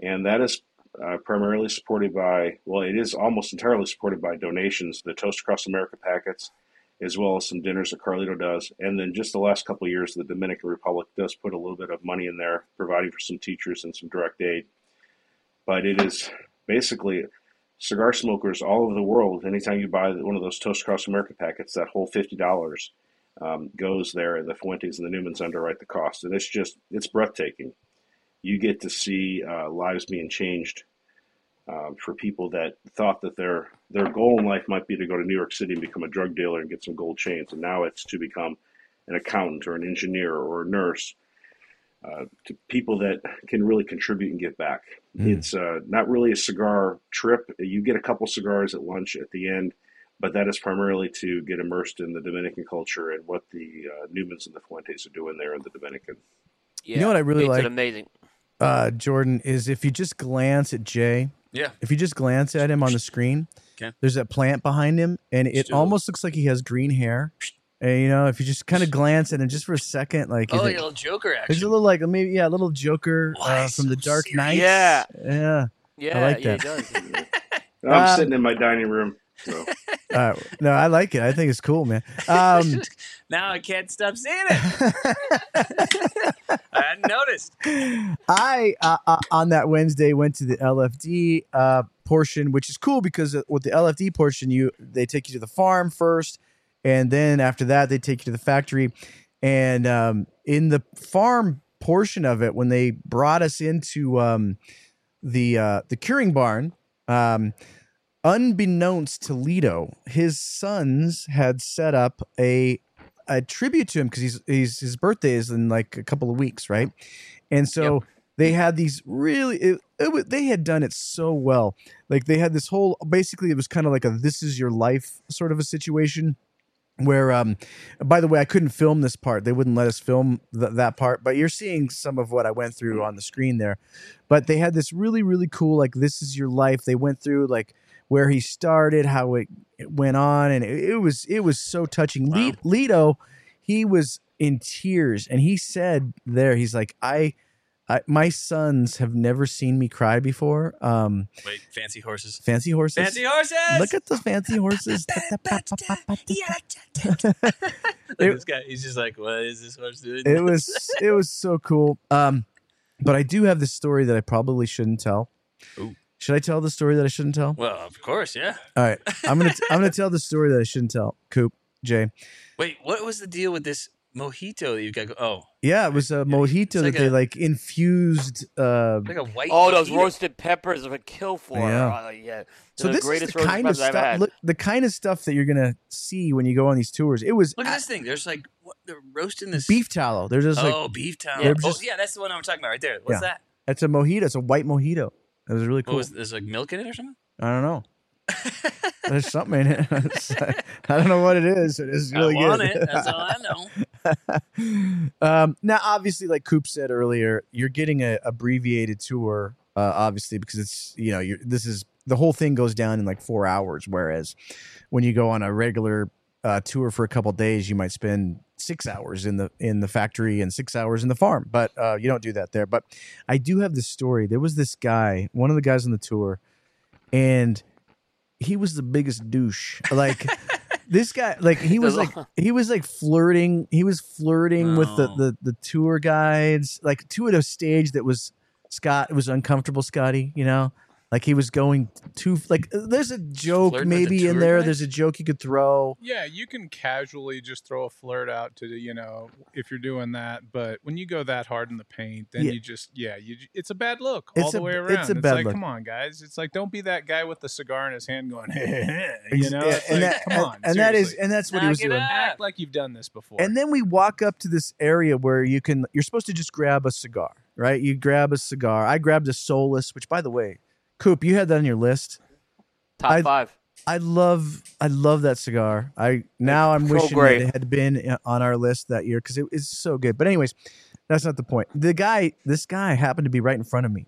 and that is uh, primarily supported by, well, it is almost entirely supported by donations, the Toast Across America packets, as well as some dinners that Carlito does. And then just the last couple years, the Dominican Republic does put a little bit of money in there, providing for some teachers and some direct aid. But it is basically cigar smokers all over the world. Anytime you buy one of those Toast Across America packets, that whole fifty dollars um, goes there, and the Fuentes and the Newmans underwrite the cost, and it's just it's breathtaking. You get to see uh, lives being changed um, for people that thought that their their goal in life might be to go to New York City and become a drug dealer and get some gold chains, and now it's to become an accountant or an engineer or a nurse. Uh, to people that can really contribute and give back.
Mm.
It's uh, not really a cigar trip. You get a couple cigars at lunch at the end, but that is primarily to get immersed in the Dominican culture and what the uh, Newmans and the Fuentes are doing there in the Dominican.
Yeah,
know what I really
it's
like?
An amazing.
Uh, Jordan is if you just glance at Jay,
Yeah.
if you just glance at him on the screen,
Okay.
there's that plant behind him, and it
Still.
almost looks like he has green hair. And you know, if you just kind of glance at him just for a second, like
Oh, like a little Joker
there's a little like maybe yeah, a little Joker uh, from the Dark? Knight.
Yeah.
yeah.
Yeah,
like
yeah,
that.
it does.
I'm
Um,
sitting in my dining room, so
Uh, no, I like it. I think it's cool, man. Um,
now I can't stop seeing it. I hadn't noticed.
I uh, uh, on that Wednesday went to the LFD uh, portion, which is cool because uh, with the LFD portion, you they take you to the farm first, and then after that they take you to the factory. And um, in the farm portion of it, when they brought us into um, the uh, the curing barn, um, unbeknownst to Litto, his sons had set up a a tribute to him because he's he's his birthday is in like a couple of weeks, right? And so they had these really it, it, they had done it so well. Like they had this whole basically it was kind of like a this is your life sort of a situation where um by the way I couldn't film this part. They wouldn't let us film th- that part, but you're seeing some of what I went through on the screen there. But they had this really really cool like this is your life. They went through like where he started, how it, it went on and it, it was it was so touching.
Wow.
Le- Litto he was in tears and he said there he's like I I, my sons have never seen me cry before. Um,
Wait, fancy horses.
fancy horses.
Fancy horses.
Look at the fancy horses.
Look at this guy. He's just like, what is this horse doing?
it was it was so cool. Um, but I do have this story that I probably shouldn't tell.
Ooh.
Should I tell the story that I shouldn't tell?
Well, of course, yeah.
All right, I'm gonna I'm gonna tell the story that I shouldn't tell. Coop, Jay.
Wait, what was the deal with this mojito that you got? Go- oh,
Yeah, it was a mojito
It's
that
like
they
a-
like infused. Uh,
like a white.
Oh, those
mojito.
roasted peppers of a kill for.
Yeah.
Oh, yeah.
so
the
this is the kind of stuff. Look, the kind of stuff that you're gonna see when you go on these tours. It was
Look at this thing. There's like what they're roasting this
beef tallow. They're just like
oh, beef tallow.
they're
oh, yeah, that's the one I'm talking about right there. What's that?
it's a mojito. It's a white mojito. It was really cool.
was there's like milk in it or something?
I don't know. There's something in it. Like- I don't know what it is. It is really
I want
good.
it. That's all I know.
um, now, obviously, like Coop said earlier, you're getting a abbreviated tour, uh, obviously, because it's you know you're, this is the whole thing goes down in like four hours, whereas when you go on a regular uh, tour for a couple days, you might spend six hours in the in the factory and six hours in the farm. But uh, you don't do that there. But I do have this story. There was this guy, one of the guys on the tour, and he was the biggest douche. Like this guy, like he was like he was like flirting. He was flirting with the,
Oh.
the the tour guides, like to at a stage that was Scott. It was uncomfortable, Scotty. You know, Like he was going too like there's a joke maybe
the
in there.
guide?
There's a joke you could throw.
Yeah, you can casually just throw a flirt out to you know, if you're doing that. But when you go that hard in the paint, then
Yeah.
you just, yeah, you, it's a bad look
It's
all the
a-
way around.
it's
around.
a bad
like,
look.
come on, guys. It's like, don't be that guy with the cigar in his hand going, you know,
yeah, and
like,
that,
come
and,
on.
and that is and that's what he was doing.
out.
act like you've done this before.
And then we walk up to this area where you can you're supposed to just grab a cigar, right? You grab a cigar. I grabbed a Solus, which by the way, Coop, you had that on your list.
Top
I-
five.
I love I love that cigar. I now I'm
so
wishing
great.
it had been uh, on our list that year because it is so good. But anyways, that's not the point. The guy, this guy happened to be right in front of me,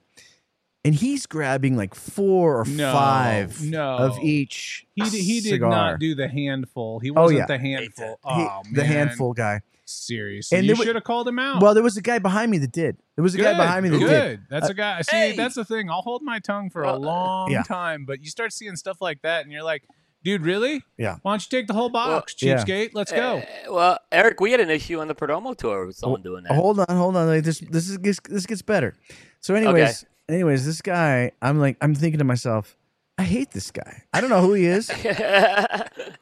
and he's grabbing like four or
No,
five
no.
of each.
he, did, he did
cigar.
not do the handful. He
Oh,
wasn't
yeah.
the handful.
He-
oh,
the
man.
handful guy.
Seriously.
And
you should have called him out.
Well, there was a guy behind me that did. There was a guy behind me that
good.
did.
That's
Uh,
a guy. See,
Hey.
that's the thing. I'll hold my tongue for a
Uh,
long
yeah.
time, but you start seeing stuff like that, and you're like, "Dude, really?
Yeah.
Why don't you take the whole box,
yeah.
cheapskate? Let's go."
Uh, well, Eric, we had an issue on the Perdomo tour with someone doing that.
Hold on, hold on. Like this, this is gets, this gets better. So, anyways, anyways, this guy, I'm like, I'm thinking to myself, I hate this guy. I don't know who he is,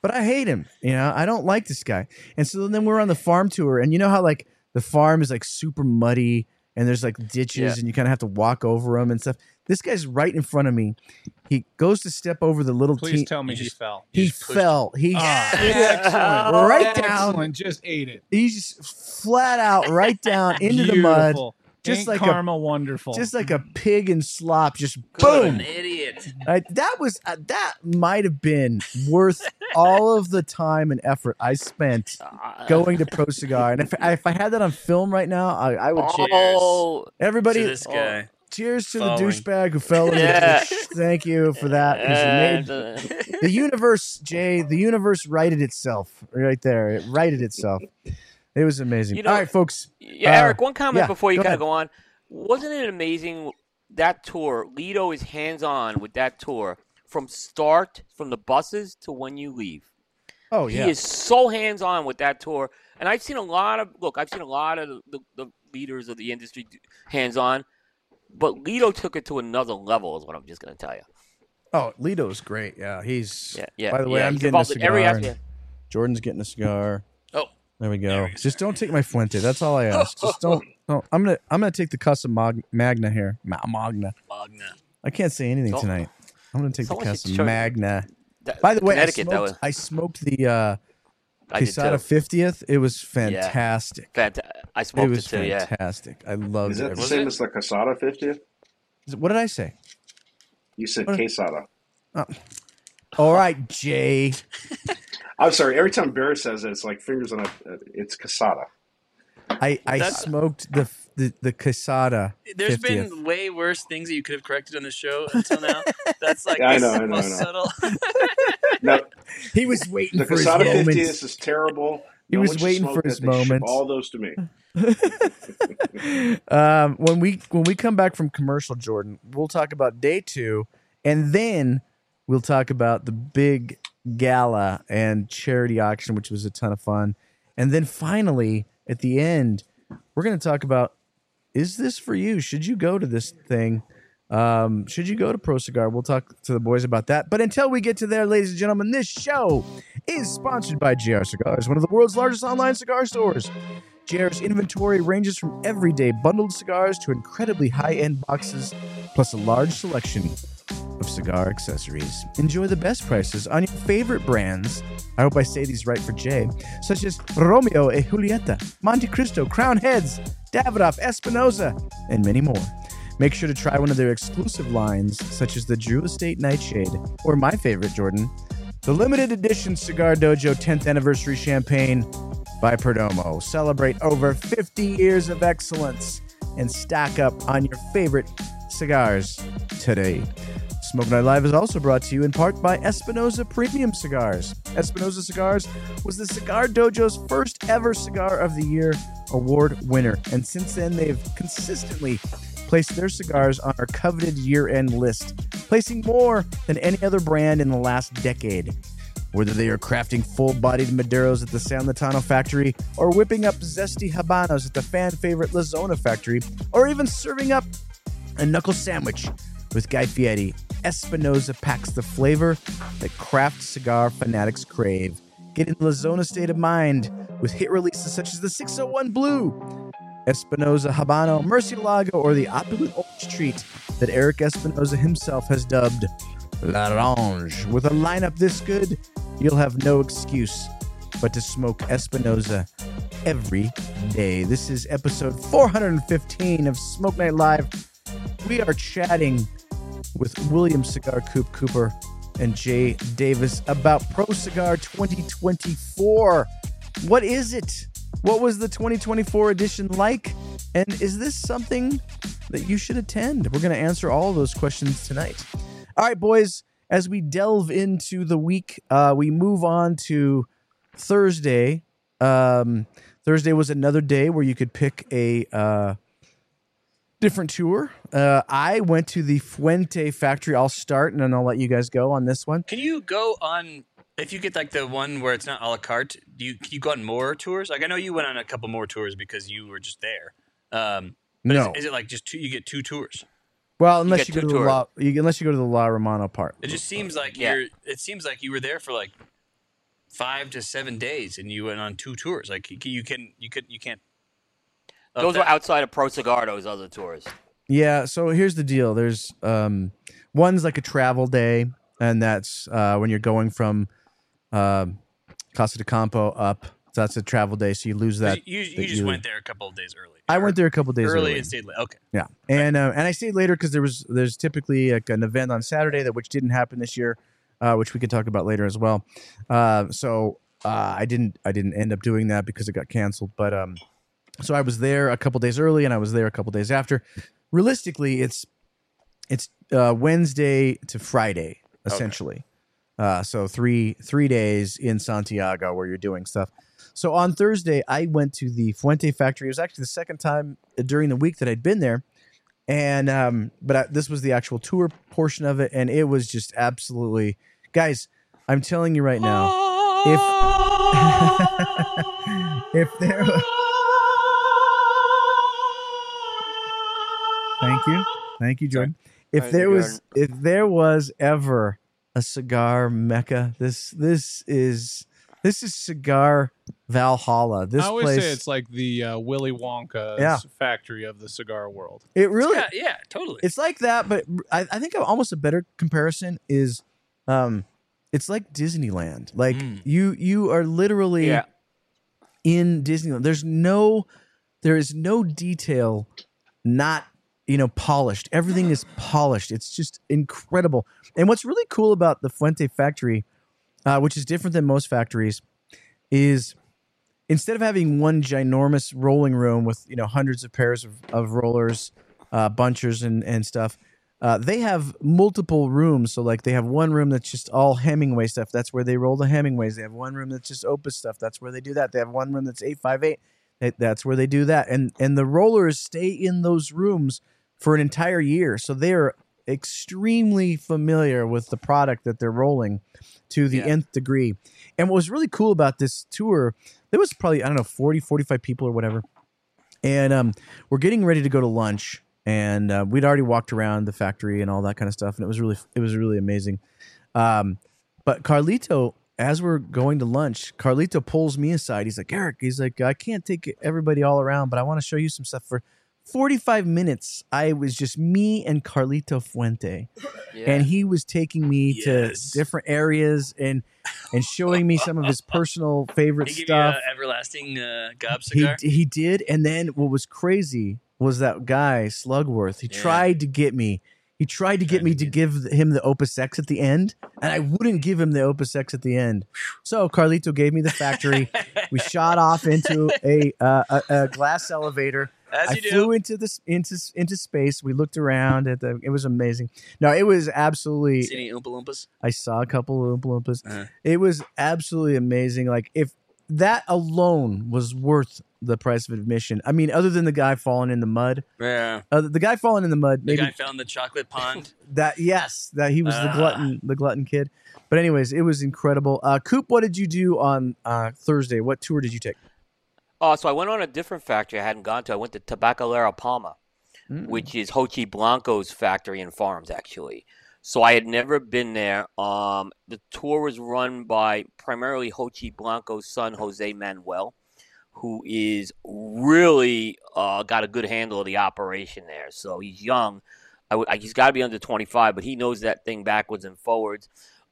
but I hate him. You know, I don't like this guy. And so then we're on the farm tour, and you know how like the farm is like super muddy, and there's like ditches,
Yeah.
and you kind of have to walk over them and stuff. This guy's right in front of me. He goes to step over the little.
Please
teen-
tell me he
just-
fell.
he
just
fell. He
Ah, excellent.
right down.
Excellent. Just ate it.
He's just flat out right down into the mud.
Beautiful.
just
Ain't
like a-
wonderful.
just like a pig in slop, just
What
boom.
an idiot.
Right? That was uh, that might have been worth all of the time and effort I spent
Uh,
going to Pro Cigar. And if, if I had that on film right now, I, I would. cheer.
Oh,
Everybody,
to this guy.
cheers to
Falling.
the douchebag who fell in
Yeah.
the ditch. Thank you for that. 'cause you made- the universe, Jay, the universe righted itself right there. It righted itself. It was amazing.
You know-
all right, folks.
yeah,
Uh,
Eric, one comment
yeah,
before you kind
ahead.
of go on. Wasn't it amazing that tour? Litto is hands on with that tour from start, from the buses to when you leave.
Oh yeah.
He is so hands on with that tour, and I've seen a lot of look. I've seen a lot of the, the, the leaders of the industry hands on, but Litto took it to another level. Is what I'm just going to tell you.
Oh, Litto's great. Yeah, he's.
Yeah, yeah.
By the way,
yeah,
I'm getting a
in every aspect.
Jordan's getting a cigar.
Oh,
There we go.
There we go.
Just don't take my Fuente. That's all I ask. Just don't. don't. I'm gonna. I'm gonna take the custom Mag- Magna here. Ma- Magna.
Magna.
I can't say anything
Don't-
tonight. I'm gonna take
Someone
the
should
custom
show-
Magna.
That-
By the way, I
Connecticut, that
smoked,
was
I smoked the uh,
I did
Quesada
too.
50th. It was fantastic.
Fanta- I
It
smoked it,
was
too. Yeah.
fantastic. I loved
Is
it.
that the
every-
Was
same
it?
as the Casada 50th?
What did I say?
You said
What?
Quesada.
All right, Jay.
I'm sorry. Every time Barry says it, it's like fingers on a. It's Casada.
I I
That's-
smoked the the the Quesada.
There's
50th.
been way worse things that you could have corrected on the show until now. That's like
Yeah, I know, I know,
most
I know.
subtle.
No,
He was waiting
the
for his
Casada
moment.
50th is terrible.
He
No
was waiting
smoke
for
that.
his
They ship
moment.
All those to me.
um, when we when we come back from commercial, Jordan, we'll talk about day two, and then we'll talk about the big gala and charity auction, which was a ton of fun, and then finally at the end, we're going to talk about is this for you? Should you go to this thing? Um, should you go to Pro Cigar? We'll talk to the boys about that. But until we get to there, ladies and gentlemen, this show is sponsored by JR Cigars, one of the world's largest online cigar stores. JR's inventory ranges from everyday bundled cigars to incredibly high end boxes, plus a large selection of cigar accessories. Enjoy the best prices on your favorite brands. I hope I say these right for Jay, such as Romeo e Julieta, Montecristo, Crown Heads, Davidoff, Espinosa, and many more. Make sure to try one of their exclusive lines, such as the Drew Estate Nightshade, or my favorite, Jordan, the limited edition Cigar Dojo 10th Anniversary Champagne by Perdomo. Celebrate over 50 years of excellence and stack up on your favorite cigars today. Smoke Night Live is also brought to you in part by Espinosa Premium Cigars. Espinosa Cigars was the Cigar Dojo's first ever Cigar of the Year award winner, and since then they've consistently placed their cigars on our coveted year end list, placing more than any other brand in the last decade. Whether they are crafting full bodied Maduros at the San Lotano factory, or whipping up zesty Habanos at the fan favorite La Zona factory, or even serving up a knuckle sandwich with Guy Fieri Espinosa packs the flavor that craft cigar fanatics crave. Get in the Zona state of mind with hit releases such as the 601 Blue, Espinosa Habano, Murcielago, or the opulent orange treat that Eric Espinosa himself has dubbed L'Orange. With a lineup this good, you'll have no excuse but to smoke Espinosa every day. This is episode 415 of Smoke Night Live. We are chatting with William Cigar Coop Cooper and Jay Davis about Pro Cigar 2024. What is it? What was the 2024 edition like? And is this something that you should attend? We're going to answer all those questions tonight. All right, boys, as we delve into the week, uh, we move on to Thursday. Um, Thursday was another day where you could pick a uh, different tour. Uh, I went to the Fuente factory. I'll start and then I'll let you guys go on this one.
Can you go on if you get like the one where it's not a la carte? Do you can you go on more tours? Like I know you went on a couple more tours because you were just there. Um, but
No.
is, is it like just two? You get two tours.
Well, unless you,
get
go to
two
the. La, you, unless you go to the La Romano part.
It just seems like
Yeah.
you're. It seems like you were there for like five to seven days, and you went on two tours. Like you can, you can, you could, you can't. Up
Those were outside of Pro Cigar. Those other tours.
Yeah, so here's the deal. There's um one's like a travel day, and that's uh when you're going from um Casa de Campo up. So that's a travel day, so you lose that.
you, you
that
just went there a couple of days early.
I
Or
went there a couple of days
early
early.
and stayed late. Okay.
Yeah, and uh, and I stayed later because there was there's typically like an event on Saturday that which didn't happen this year, uh, which we could talk about later as well. Uh, so uh, I didn't I didn't end up doing that because it got canceled. But um, so I was there a couple days early, and I was there a couple days after. Realistically, it's it's uh, Wednesday to Friday essentially. Uh, so three three days in Santiago where you're doing stuff. So on Thursday, I went to the Fuente factory. It was actually the second time during the week that I'd been there, and um, but I, this was the actual tour portion of it, and it was just absolutely, guys. I'm telling you right now, if if there, thank you, thank you, Jordan. If
Thank
there was if there was ever a cigar mecca, this this is this is cigar Valhalla. This
I always
place,
say it's like the uh, Willy Wonka
Yeah.
factory of the cigar world.
it really
Yeah, yeah, totally.
it's like that, but I, I think almost a better comparison is, um, it's like Disneyland. Like
Mm.
you you are literally
Yeah.
in Disneyland. There's no there is no detail not you know polished. Everything is polished. It's just incredible. And what's really cool about the Fuente factory, uh, which is different than most factories, is instead of having one ginormous rolling room with you know hundreds of pairs of, of rollers, uh, bunchers and and stuff. Uh, they have multiple rooms, so like they have one room that's just all Hemingway stuff. That's where they roll the Hemingways. They have one room that's just Opus stuff. That's where they do that. They have one room that's eight five eight. That's where they do that. And and the rollers stay in those rooms for an entire year, so they are extremely familiar with the product that they're rolling to the
Yeah.
nth degree. And what was really cool about this tour, there was probably I don't know 40 45 people or whatever. And um, we're getting ready to go to lunch, and uh, we'd already walked around the factory and all that kind of stuff, and it was really it was really amazing. Um, but Carlito, as we're going to lunch, Carlito pulls me aside. He's like, Eric, he's like, I can't take everybody all around, but I want to show you some stuff for 45 minutes. I was just me and Carlito Fuente
Yeah.
and he was taking me
Yes.
to different areas and and showing me some of his personal favorite
He give
stuff.
you an everlasting uh, gob
He
cigar.
he did, and then what was crazy was that guy Slugworth. He
Yeah.
tried to get me. He tried to get me
to
to give him the Opus X at the end, and I wouldn't give him the Opus X at the end. So Carlito gave me the factory. we shot off into a uh, a, a glass elevator.
As
I
you do.
flew into this into into space. We looked around at the. It was amazing. No, it was absolutely.
See any Oompa Loompas?
I saw a couple of Oompa Loompas.
Uh-huh.
It was absolutely amazing. Like if that alone was worth the price of admission. I mean, other than the guy falling in the mud,
Yeah.
uh, the guy falling in the mud,
The
maybe
guy found the chocolate pond.
that yes, that he was the
Ah.
glutton, the glutton kid. But anyways, it was incredible. Uh, Coop, what did you do on uh, Thursday? What tour did you take?
Oh, so I went on a different factory I hadn't gone to. I went to Tabacalera Palma,
Mm.
which is Jochy Blanco's factory and farms, actually. So I had never been there. Um, the tour was run by primarily Jochy Blanco's son, Jose Manuel, who is really uh, got a good handle of the operation there. So he's young. I w- I- he's got to be under 25, but he knows that thing backwards and forwards.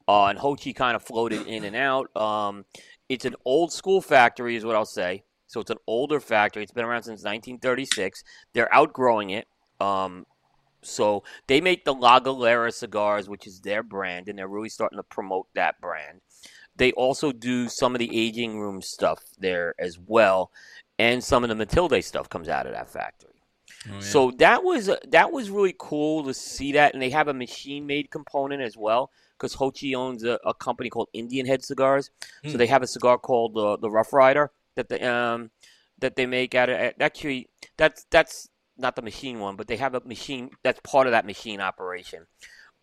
Uh, and Jochy kind of floated in and out. Um, it's an old school factory, is what I'll say. So it's an older factory. It's been around since 1936. They're outgrowing it. Um, so they make the La Galera cigars, which is their brand, and they're really starting to promote that brand. They also do some of the aging room stuff there as well, and some of the Matilde stuff comes out of that factory.
Oh, yeah.
So that was that was really cool to see that, and they have a machine made component as well because Jochy owns a, a company called Indian Head Cigars. So
Hmm.
they have a cigar called uh, the Rough Rider that they um that they make out of actually that's that's not the machine one, but they have a machine that's part of that machine operation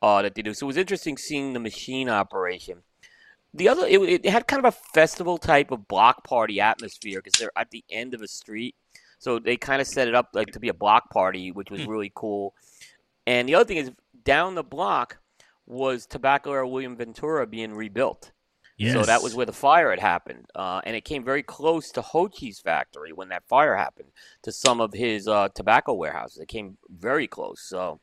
uh, that they do. So it was interesting seeing the machine operation. The other, it, it had kind of a festival type of block party atmosphere because they're at the end of a street, so they kind of set it up like to be a block party, which was really cool. And the other thing is, down the block was Tabacalera William Ventura being rebuilt. So that was where the fire had happened, uh, and it came very close to Jochy's factory when that fire happened. To some of his uh, tobacco warehouses, it came very close. So,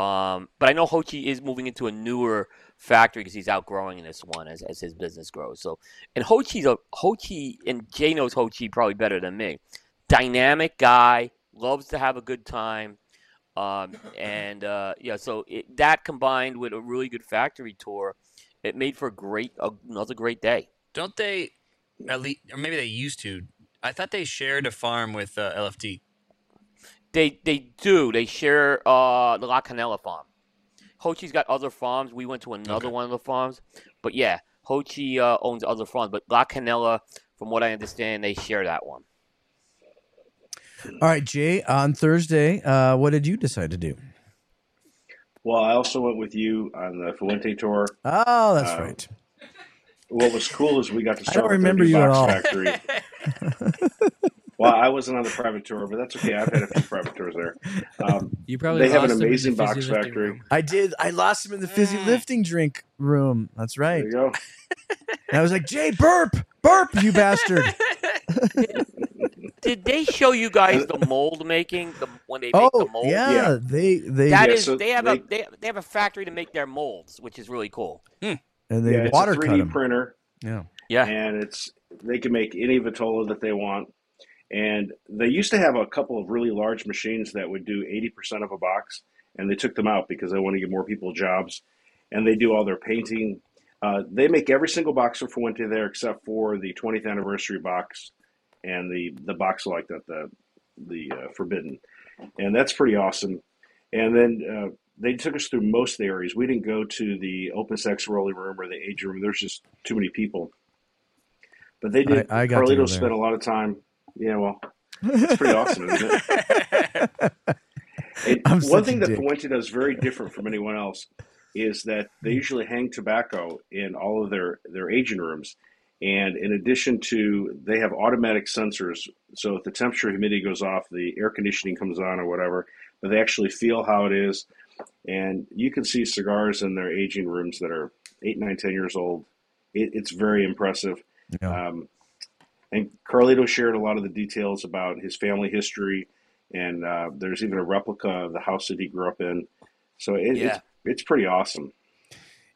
um, but I know Jochy is moving into a newer factory because he's outgrowing this one as, as his business grows. So, and Jochy's a Jochy, and Jay knows Jochy probably better than me. Dynamic guy, loves to have a good time. Um, and uh, yeah, so it, that combined with a really good factory tour, it made for a great another great day.
Don't they? At least, or maybe they used to. I thought they shared a farm with uh, LFD.
They they do. They share uh, the La Canela farm. Jochy's got other farms. We went to another
Okay.
one of the farms, but yeah, Jochy uh, owns other farms. But La Canela, from what I understand, they share that one.
All right, Jay. On Thursday, uh, what did you decide to do?
Well, I also went with you on the Fuente tour.
Oh, that's
Um,
right.
What was cool is we got to start. I don't
remember
new
you at all.
factory. well, I wasn't on the private tour, but that's okay. I've had a few private tours there. Um,
You probably
they have an
lost him in the
amazing box factory.
room.
I did. I lost him in the fizzy
Mm.
lifting drink room. That's right.
There you go.
And I was like, Jay, burp, burp, you bastard.
Did they show you guys the mold making the, when they make
oh,
the mold?
yeah,
Yeah.
They they
That
Yeah,
is,
so
they have
they-
a they, they have a factory to make their molds, which is really cool.
and they
yeah, it's
water
a 3D
them.
printer,
Yeah.
Yeah,
and it's they can make any Vitola that they want. And they used to have a couple of really large machines that would do 80% of a box, and they took them out because they want to give more people jobs. And they do all their painting. Uh, they make every single box for Fuente there except for the 20th anniversary box and the, the box like that, the, the uh, Forbidden. And that's pretty awesome. And then uh, they took us through most of the areas. We didn't go to the Opus X rolling room or the age room. There's just too many people. But they did.
I- I got to go
Carlito spent a lot of time. Yeah, well, it's pretty awesome, isn't it? One thing that. Fuente does very different from anyone else is that they usually hang tobacco in all of their, their aging rooms. And in addition to, they have automatic sensors. So if the temperature humidity goes off, the air conditioning comes on or whatever, but they actually feel how it is. And you can see cigars in their aging rooms that are eight, nine, ten years old. It, it's very impressive.
Yeah.
Um, and Carlito shared a lot of the details about his family history, and uh, there's even a replica of the house that he grew up in. So it,
Yeah.
it's it's pretty awesome.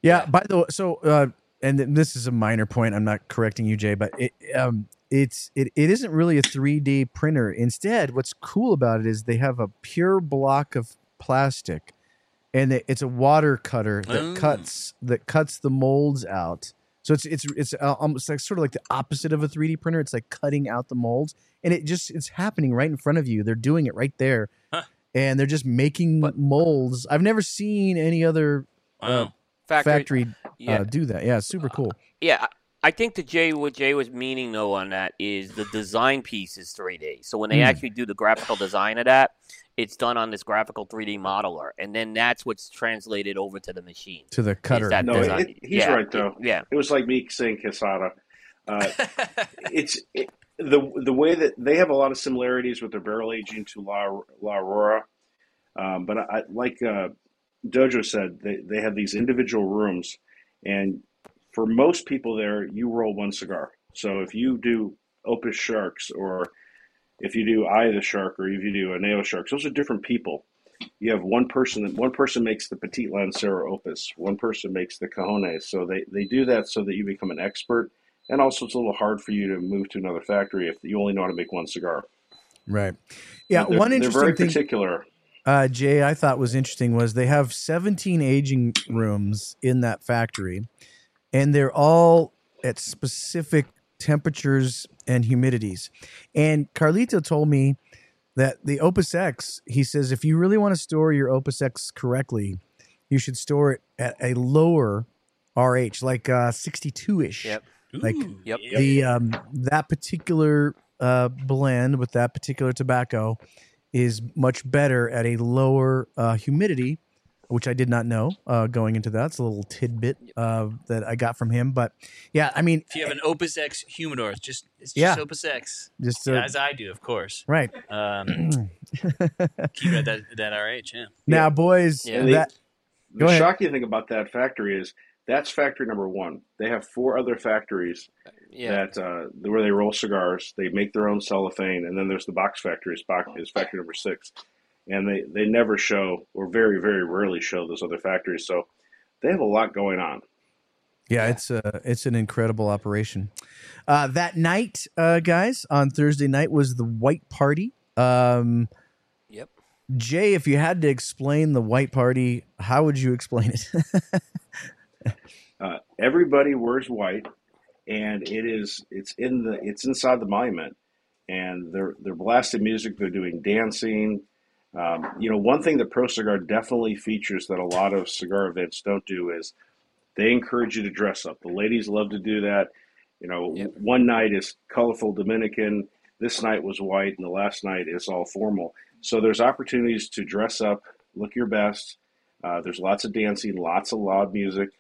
Yeah. By the way, so uh, and this is a minor point. I'm not correcting you, Jay, but it um it's it, it isn't really a 3D printer. Instead, what's cool about it is they have a pure block of plastic, and it, it's a water cutter that
Oh.
cuts that cuts the molds out. So it's it's it's uh, almost like sort of like the opposite of a 3D printer. It's like cutting out the molds, and it just it's happening right in front of you. They're doing it right there,
Huh.
and they're just making molds. I've never seen any other
Wow.
Factory.
factory
yeah,
uh, do that. Yeah, super cool.
yeah. I- I think the Jay what Jay was meaning though on that is the design piece is 3D. So when they
Mm.
actually do the graphical design of that, it's done on this graphical 3D modeler, and then that's what's translated over to the machine.
To the cutter.
that
No,
design.
it- he's
Yeah,
right, though.
it- yeah,
It was like me saying Quesada. Uh, it's it, the the way that they have a lot of similarities with their barrel aging to La La Aurora, um, but I, I like uh, Dojo said, they, they have these individual rooms, and for most people there, you roll one cigar. So if you do Opus Sharks, or if you do Eye of the Shark, or if you do a Añejo Sharks, those are different people. You have one person that one person makes the Petit Lancero Opus, one person makes the Cajones. So they, they do that so that you become an expert, and also it's a little hard for you to move to another factory if you only know how to make one cigar.
Right. Yeah.
They're-
one
they're very
thing,
particular.
Uh, Jay, I thought was interesting was they have 17 aging rooms in that factory, and they're all at specific temperatures and humidities. And Carlito told me that the Opus X, he says, if you really want to store your Opus X correctly, you should store it at a lower RH, like uh, 62 ish.
Yep.
Like
Ooh,
Yep.
the um, that particular uh, blend with that particular tobacco is much better at a lower uh, humidity, which I did not know uh, going into that. It's a little tidbit uh, that I got from him. But yeah, I mean,
If you have an Opus X humidor, it's just it's just
Yeah.
Opus X,
just uh,
as I do, of course.
right
Um, keep it at that that RH. Yeah.
now, boys.
Yeah.
That Go
The
ahead.
shocking thing about that factory is that's factory number one. They have four other factories
Yeah.
that uh, where they roll cigars. They make their own cellophane, and then there's the box factory. Is box is factory number six, and they they never show or very very rarely show those other factories. So they have a lot going on.
Yeah, it's uh, it's an incredible operation. Uh, that night, uh, guys, on Thursday night was the white party. Um,
Yep.
Jay, if you had to explain the white party, how would you explain it?
Uh, everybody wears white, and it is it's in the it's inside the monument, and they're they're blasting music. They're doing dancing. Um, you know, one thing that Pro Cigar definitely features that a lot of cigar events don't do is they encourage you to dress up. The ladies love to do that. You know,
Yep.
one night is colorful Dominican. This night was white, and the last night is all formal. So there's opportunities to dress up, look your best. Uh, there's lots of dancing, lots of loud music,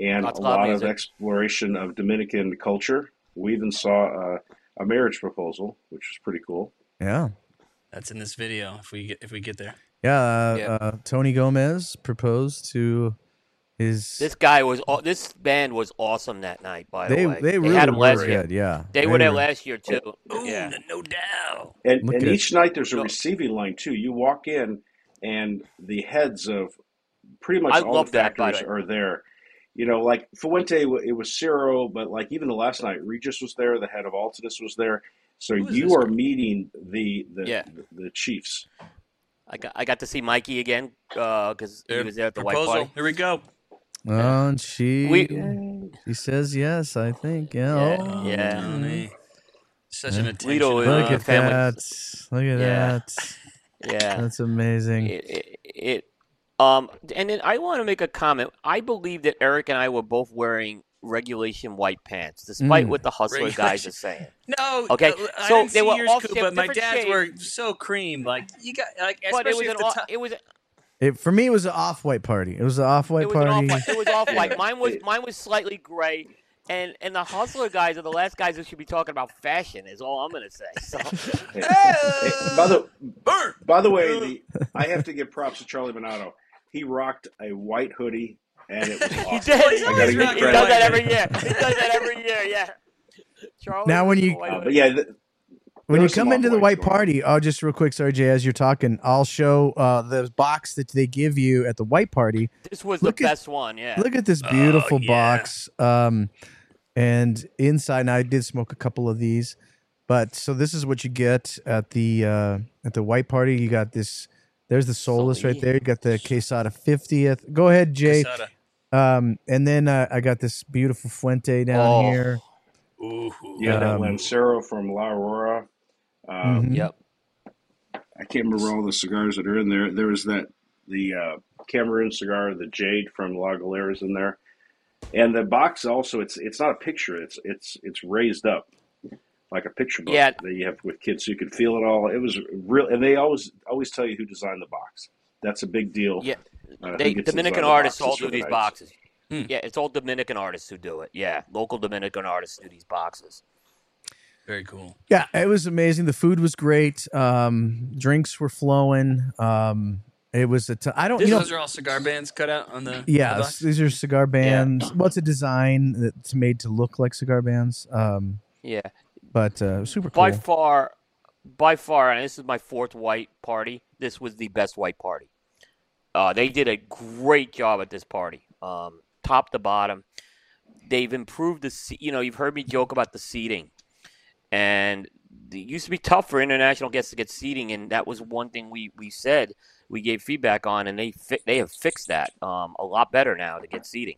and
Lots
a lot
music.
of exploration of Dominican culture. We even saw uh, a marriage proposal, which was pretty cool.
yeah,
That's in this video. If we get if we get there.
yeah. Uh,
Yeah.
Uh, Tony Gomez proposed to his.
This guy was. aw- This band was awesome that night. By
they
the way,
they really
had him
were
last year.
good. Yeah,
They were there
were-
last year too.
Ooh,
Yeah.
no doubt.
And,
Look
and
at-
each night there's a
No.
receiving line too. You walk in, and the heads of pretty much
I
all
love
the
that, by the
factories are there. You know, like Fuente, it was Ciro, but like even the last night, Regis was there. The head of Altadis was there. So you are
guy?
meeting the the,
Yeah.
the, the chiefs.
I got. I got to see Mikey again because he was there at the white
proposal.
party.
Here we go.
Oh, and she
We-
she says yes. I think. Yeah.
Yeah,
Oh,
yeah.
Honey. Such an
Yeah.
attention.
Litto
Look
Uh,
at
family-
that. Look at
Yeah.
that.
Yeah.
That's amazing.
it, it, it um and then I want to make a comment. I believe that Eric and I were both wearing regulation white pants, despite
Mm.
what the hustler guys
Regulation.
are saying.
No,
Okay,
uh, I
so
didn't
they
see
were
yours,
all
Coop, but my dad's
shades.
were so cream. Like you got like,
But it
especially
was
if
an
the
off,
top.
it was
It, for me, it was an off-white party. It was an off-white
it was an
party.
off white. It was off white. Mine was mine was slightly gray. And and the hustler guys are the last guys that should be talking about fashion. Is all I'm gonna say. So
Hey, hey, by the by the way, the, I have to give props to Charlie Minato. He rocked a white hoodie, and it was
he did.
Well,
He, he does that every year. He does that every year. Yeah. Charlie
Now, when you-
Uh, but yeah, the,
when you come into the white
going on.
party, oh, just real quick, sorry, Jay, as you're talking, I'll show uh, the box that they give you at the white party.
this was
look
the
at-
best one. Yeah.
Look at this beautiful
yeah.
box. Um, and inside, and I did smoke a couple of these, but so this is what you get at the uh, at the white party. You got this. There's the Solus right there. You got the Quesada 50th. Go ahead, Jay.
Casada.
Um, and then uh, I got this beautiful Fuente down
Oh.
here.
Ooh.
yeah, that
Um,
Lancero from La Aurora. Um,
Mhm.
Yep.
I can't remember all the cigars that are in there. There was that the uh, Cameroon cigar, the Jade from La Galera is in there, and the box also it's it's not a picture. It's it's it's raised up like a picture book
Yeah.
that you have with kids, so you could feel it all. It was real, and they always always tell you who designed the box. That's a big deal.
Yeah.
Uh, who
They Dominican
design the
artists
boxes
all
for
do
the
these
nights.
boxes.
Hmm.
Yeah, it's all Dominican artists who do it. Yeah, local Dominican artists do these boxes.
Very cool.
Yeah, it was amazing. The food was great. Um, drinks were flowing. Um, It was a. T- I don't.
These
You know,
those are all cigar bands cut out on the.
yeah,
the box?
these are cigar bands. What's a design that's made to look like cigar bands? Um,
Yeah.
But uh, super cool.
By far, by far, and this is my fourth white party. This was the best white party. Uh, they did a great job at this party, um, top to bottom. They've improved the. se- You know, you've heard me joke about the seating, and it used to be tough for international guests to get seating, and that was one thing we, we said we gave feedback on, and they fi- they have fixed that um, a lot better now to get seating.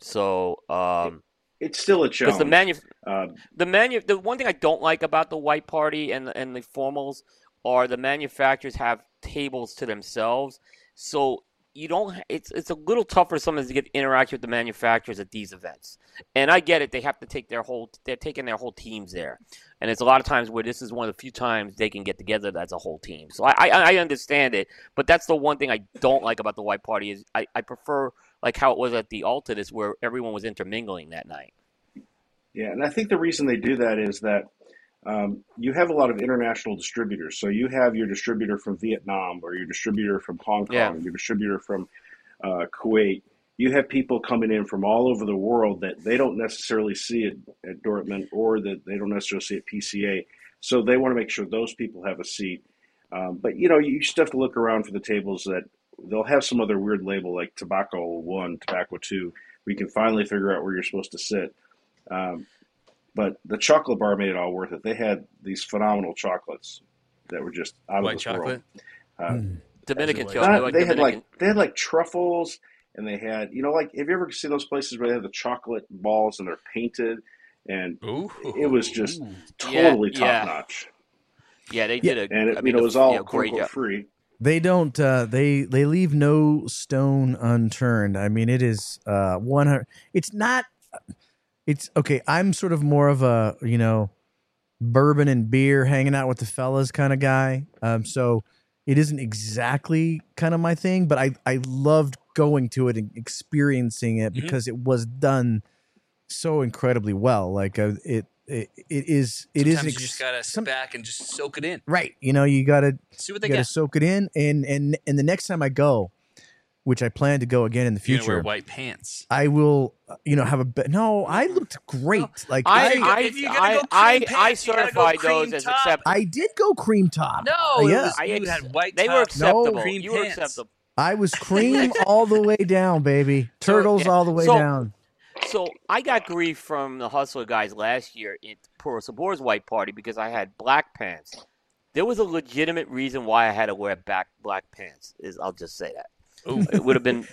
So, um,
It's still a
because
challenge.
the manu-
uh,
the manu the one thing I don't like about the white party and the, and the formals are the manufacturers have tables to themselves, so you don't. It's it's a little tougher sometimes to get interact with the manufacturers at these events. And I get it; they have to take their whole they're taking their whole teams there, and it's a lot of times where this is one of the few times they can get together as a whole team. So I I, I understand it, but that's the one thing I don't like about the white party is I, I prefer like how it was at the Altadis where everyone was intermingling that night.
Yeah, and I think the reason they do that is that um, you have a lot of international distributors. So you have your distributor from Vietnam, or your distributor from Hong Kong,
Yeah.
your distributor from uh, Kuwait. You have people coming in from all over the world that they don't necessarily see at, at Dortmund, or that they don't necessarily see at PCA. So they want to make sure those people have a seat. Um, but you know, you just have to look around for the tables that they'll have some other weird label like Tobacco One, Tobacco Two. We can finally figure out where you're supposed to sit. Um, but the chocolate bar made it all worth it. They had these phenomenal chocolates that were just out
White
of this
chocolate.
world. Uh,
Dominican
As it
show.
was.
They
not-
like
they had like they had like truffles, and they had you know like have you ever seen those places where they have the chocolate balls and they're painted, and
Ooh.
it was just
Yeah,
totally top
yeah.
notch,
Yeah, they
Yeah.
did a.
and it,
I
you
mean,
know it was all
yeah,
quote
great
unquote
job.
free.
They don't. Uh, they they leave no stone unturned. I mean, it is uh, one hundred. It's not. It's okay. I'm sort of more of a you know, bourbon and beer, hanging out with the fellas kind of guy. Um, so it isn't exactly kind of my thing, but I I loved going to it and experiencing it
Mhm.
because it was done so incredibly well. Like uh, it, it it is it is
Sometimes
ex-
you just gotta sit
some-
back and just soak it in.
right. You know, you got to
See what they
you got to
get.
soak it in, and and and the next time I go, which I plan to go again in the future.
You're wear white pants.
I will, uh, you know, have a be- no. I looked great. Like
I,
If you-
I,
if you're gonna
I,
go
I, I
pants, you gotta go
certified those as acceptable.
I did go cream top.
No, it
yeah.
was,
I
you
ex-
had white.
They were
tops,
acceptable.
cream
you were
pants.
acceptable.
I was cream all the way down, baby.
So,
Turtles
yeah.
all the way
So-
down.
So I got grief from the Hustler guys last year at Puro Sabor's white party because I had black pants. There was a legitimate reason why I had to wear back black pants. Is I'll just say that.
Ooh.
It would have been.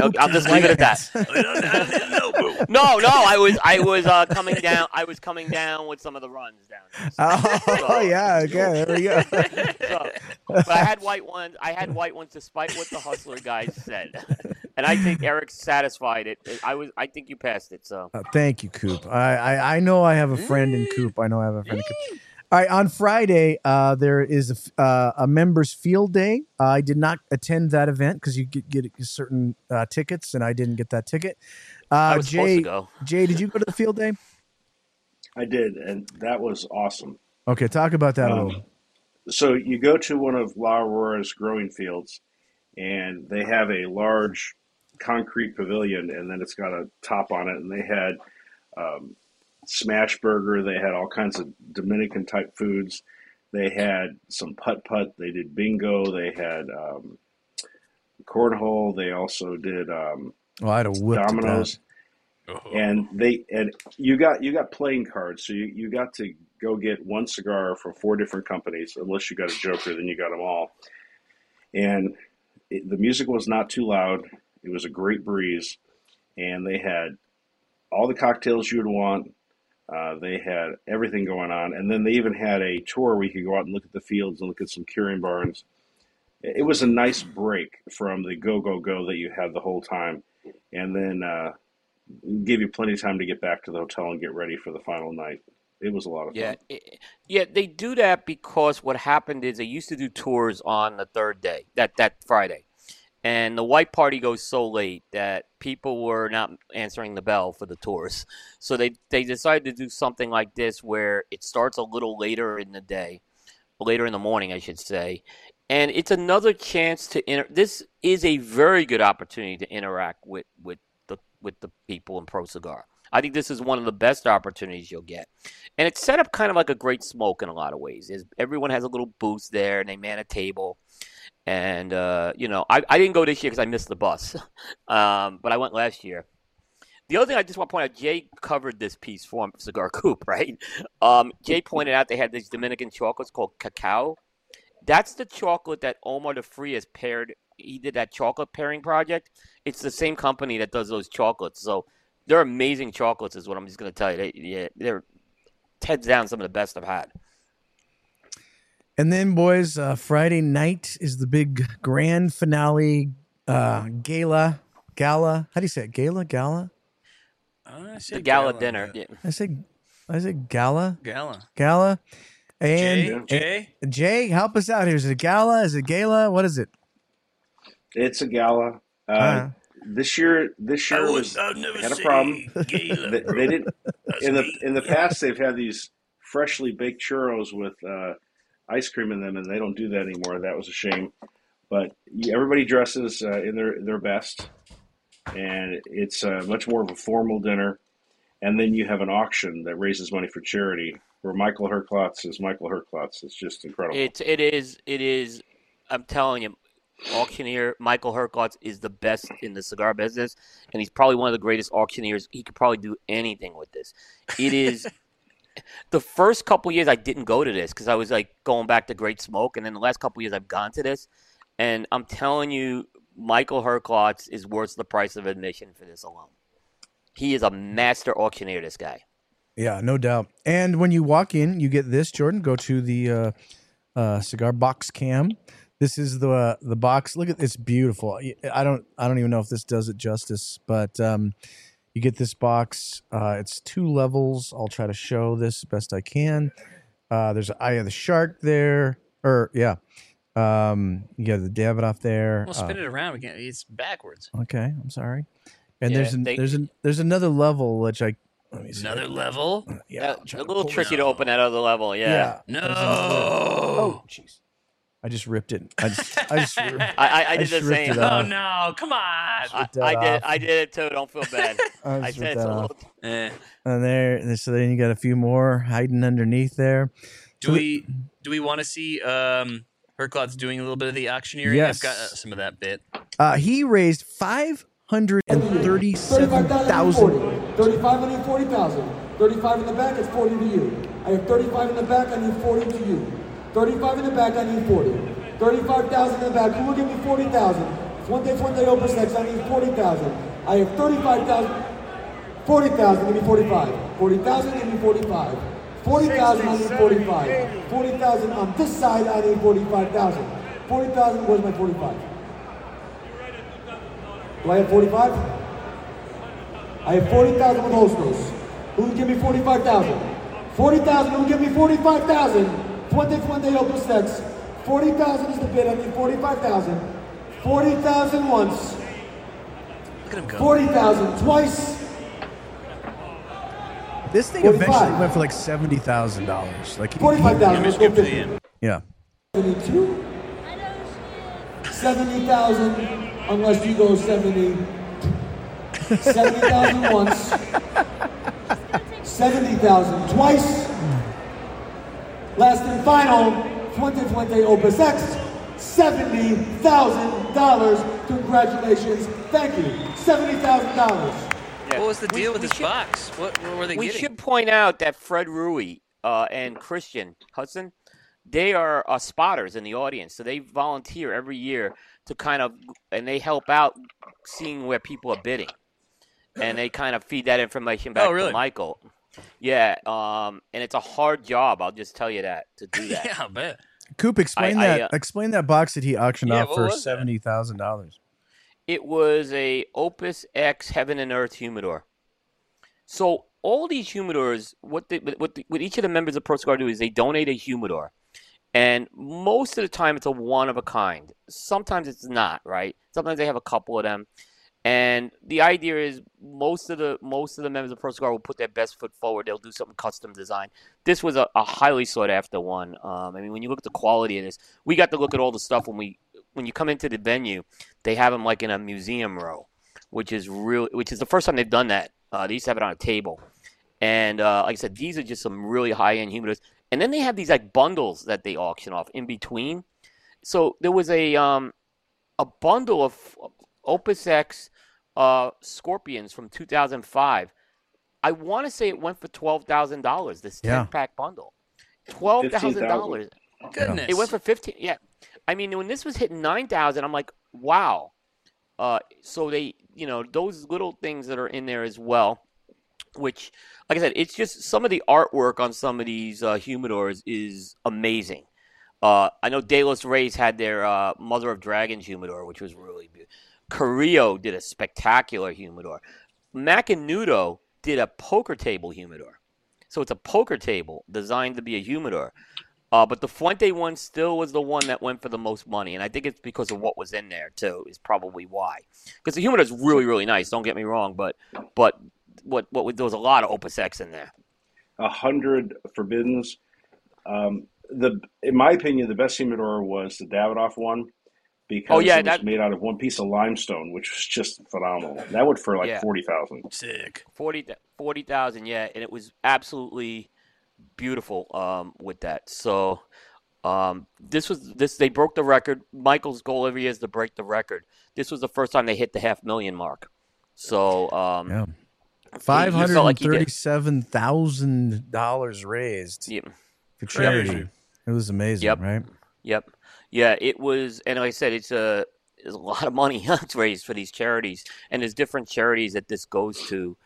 I'll I'll just leave it at that. No, no, I was I was uh, coming down. I was coming down with some of the runs down.
oh yeah, okay, there we go.
So, but I had white ones. I had white ones, despite what the hustler guys said, and I think Eric satisfied it. I was. I think you passed it. So
Uh, thank you, Coop. I, I I know I have a friend in Coop. I know I have a friend in Coop. All right, on Friday, uh, there is a, f- uh, a members field day. I did not attend that event because you get, get certain uh, tickets, and I didn't get that ticket.
I
Uh,
was supposed to
Jay,
go.
Jay, did you go to the field day?
I did, and that was awesome.
Okay, talk about that a
Um,
little.
so you go to one of La Aurora's growing fields, and they have a large concrete pavilion, and then it's got a top on it, and they had um, smash burger, they had all kinds of Dominican type foods, they had some putt putt, they did bingo, they had um, cornhole, they also did um,
I'd have whipped at
dominoes
Oh.
and they and you got you got playing cards so you, you got to go get one cigar from four different companies unless you got a joker then you got them all. And it, the music was not too loud it was a great breeze and they had all the cocktails you would want uh, they had everything going on and then they even had a tour where you could go out and look at the fields and look at some curing barns it was a nice break from the go go go that you had the whole time and then uh, give you plenty of time to get back to the hotel and get ready for the final night. It was a lot of
Yeah,
fun.
it- yeah. They do that because what happened is they used to do tours on the third day, that that Friday, and the white party goes so late that people were not answering the bell for the tours. So they they decided to do something like this where it starts a little later in the day, later in the morning, I should say, and it's another chance to inter- this is a very good opportunity to interact with with the with the people in Pro Cigar. I think this is one of the best opportunities you'll get, and it's set up kind of like a great smoke in a lot of ways. Is everyone has a little booth there, and they man a table, and uh, you know I, I didn't go this year because I missed the bus, um, but I went last year. The other thing I just want to point out, Jay covered this piece for Cigar Coop, right? Um, Jay pointed out they had these Dominican chocolates called cacao. That's the chocolate that Omar de Frías has paired. He did that chocolate pairing project. It's the same company that does those chocolates. So they're amazing chocolates, is what I'm just going to tell you. They, yeah, they're heads down some of the best I've had.
And then, boys, uh, Friday night is the big grand finale uh, gala. Gala. How do you say it? Gala? Gala?
I say
The gala dinner. Yeah.
I say, I say gala.
Gala.
Gala. And
Jay,
and- Jay, help us out here. Is it a gala? Is it gala? What is it?
It's a gala. Uh,
Uh,
This year, this year
I've never
had a problem.
Gala,
they, they didn't in the in the past. They've had these freshly baked churros with uh, ice cream in them, and they don't do that anymore. That was a shame. But everybody dresses uh, in their their best, and it's uh, much more of a formal dinner. And then you have an auction that raises money for charity, where Michael Herklotz is Michael Herklotz. It's just incredible.
It's it is it is. I'm telling you, auctioneer Michael Herklotz is the best in the cigar business, and he's probably one of the greatest auctioneers. He could probably do anything with this. It is. the first couple years I didn't go to this because I was like going back to Great Smoke, and then the last couple years I've gone to this, and I'm telling you, Michael Herklotz is worth the price of admission for this alone. He is a master auctioneer. This guy.
Yeah, no doubt. And when you walk in, you get this, Jordan. Go to the uh, uh, cigar box cam. This is the uh, the box. Look at it's beautiful. I don't I don't even know if this does it justice, but um, you get this box. Uh, it's two levels. I'll try to show this best I can. Uh, there's an eye of the shark there, or yeah. Um, you got the Davidoff there.
We'll
Uh,
spin it around again. It's backwards.
okay, I'm sorry. And
Yeah,
there's an,
they-
there's an there's another level which I let me see.
Another level.
Yeah,
Uh,
I'm
a little tricky
this
to open that other level. Yeah.
No.
Oh, jeez. I just ripped it. I just, I just,
I, I, I did the
ripped
same.
it
Oh no! Come on.
I,
ripped
I did.
off.
I did it too. Don't feel bad.
I
I said
ripped
it's
that
a little.
Eh.
And there, so then you got a few more hiding underneath there.
Do
So the-
we do we want to see um Herklotz doing a little bit of the auctioneering?
Yes.
I've got uh, some of that bit.
Uh, he raised five hundred and thirty-seven thousand.
35, I need 40,000. 35 in the back, it's 40 to you. I have 35 in the back, I need 40 to you. 35 in the back, I need 40. 35,000 in the back, who will give me 40,000? Fuente Fuente Opus I need 40,000. I have 35,000. 40,000, give me 45. 40,000, give me 45. 40,000, I need 45. 40,000 on this side, I need 45,000. 40,000, where's my 45? Do I have 45? I have 40,000 with Hostos. Who will give me 45,000? 40,000, who will give me 45,000? Fuente Fuente Opus X. 40,000 is the bid, I mean 45,000. 40,000 once,
Look at him go.
40,000 twice.
This thing
45.
eventually went for like seventy thousand dollars. Like, he-
45,000, let's go
Skip to the end.
yeah.
72. 70,000 unless you go 70. 70,000 once. 70,000 twice. Last and final, Fuente Fuente Opus X. $70,000. Congratulations. Thank you. $70,000.
Yeah.
What was the
We-
deal with
we
this
should-
box? What, what were they
We
getting?
should point out that Fred Rewey uh, and Christian Hudson, they are uh, spotters in the audience, so they volunteer every year to kind of and they help out seeing where people are bidding, and they kind of feed that information back
Oh, really?
to Michael. Yeah, um, and it's a hard job. I'll just tell you that to do that.
yeah, I bet.
Coop, explain
I,
that.
uh,
explain that box that he auctioned
Yeah,
off for seventy thousand dollars.
It was a Opus X Heaven and Earth humidor. So all these humidors, what they, what, the, what each of the members of Pro Cigar do is they donate a humidor, and most of the time it's a one of a kind. Sometimes it's not, right? Sometimes they have a couple of them, And the idea is most of the most of the members of Pro Cigar will put their best foot forward. They'll do something custom design. This was a, a highly sought after one. Um, I mean, when you look at the quality of this, we got to look at all the stuff when we when you come into the venue. They have them like in a museum row, which is really Which is the first time they've done that. Uh, they used to have it on a table, and uh, like I said, these are just some really high end humidors. And then they have these like bundles that they auction off in between. So there was a um, a bundle of Opus X uh, Scorpions from 2005. I want to say it went for twelve thousand dollars. This ten
Yeah.
pack bundle, twelve thousand dollars.
Goodness.
It went for fifteen. Yeah, I mean when this was hitting nine thousand, I'm like, wow. Uh, so they, you know, those little things that are in there as well, which, like I said, it's just some of the artwork on some of these uh, humidors is amazing. Uh, I know De Los Reyes had their uh, Mother of Dragons humidor, which was really beautiful. Carrillo did a spectacular humidor. Macanudo did a poker table humidor. So it's a poker table designed to be a humidor. Uh, but the Fuente one still was the one that went for the most money, and I think it's because of what was in there too. Is probably why. Because the humidor is really, really nice. Don't get me wrong, but but what what there was a lot of Opus X in there.
a hundred forbiddens. Um, the in my opinion, the best humidor was the Davidoff one because
Oh, yeah,
it was
that-
made out of one piece of limestone, which was just phenomenal. That went for like
Yeah.
forty thousand.
Sick.
40 40,000, yeah, and it was absolutely beautiful um, with that. So um, this was this they broke the record. Michael's goal every year is to break the record. This was the first time they hit the half million mark. So um,
Yeah.
you
Five
felt
hundred
like
and
he did-
thirty-seven thousand dollars raised
yeah,
for charity.
Crazy.
It was amazing,
Yep.
right?
Yep. Yeah, it was, and like I said, it's a there's a lot of money that's raised for these charities, and there's different charities that this goes to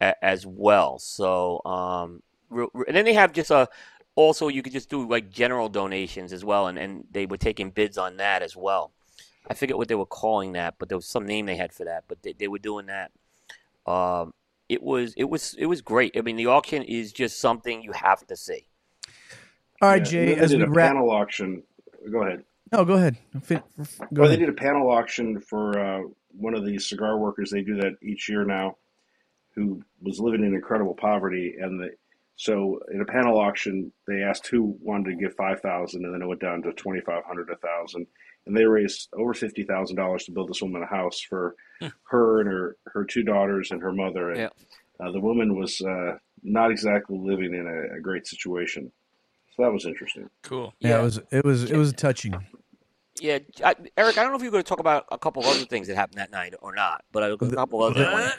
a, as well. So, um, re- re- and then they have just a also you could just do like general donations as well, and and they were taking bids on that as well. I forget what they were calling that, but there was some name they had for that, but they, they were doing that. Um, it was it was it was great. I mean, the auction is just something you have to see.
All right,
Yeah,
Jay.
and
As
they
we
a
wrap,
panel auction. Go ahead.
No, go ahead. Go
Well, they
ahead.
did a panel auction for uh, one of the cigar workers. They do that each year now, who was living in incredible poverty, and the so in a panel auction they asked who wanted to give five thousand, and then it went down to twenty five hundred, a thousand, and they raised over fifty thousand dollars to build this woman a house for her and her her two daughters and her mother. And
Yeah.
uh, the woman was uh, not exactly living in a, a great situation, so that was interesting.
Cool.
Yeah, it was it was it was touching.
Yeah, I, Eric, I don't know if you're going to talk about a couple other things that happened that night or not, but a couple other ones.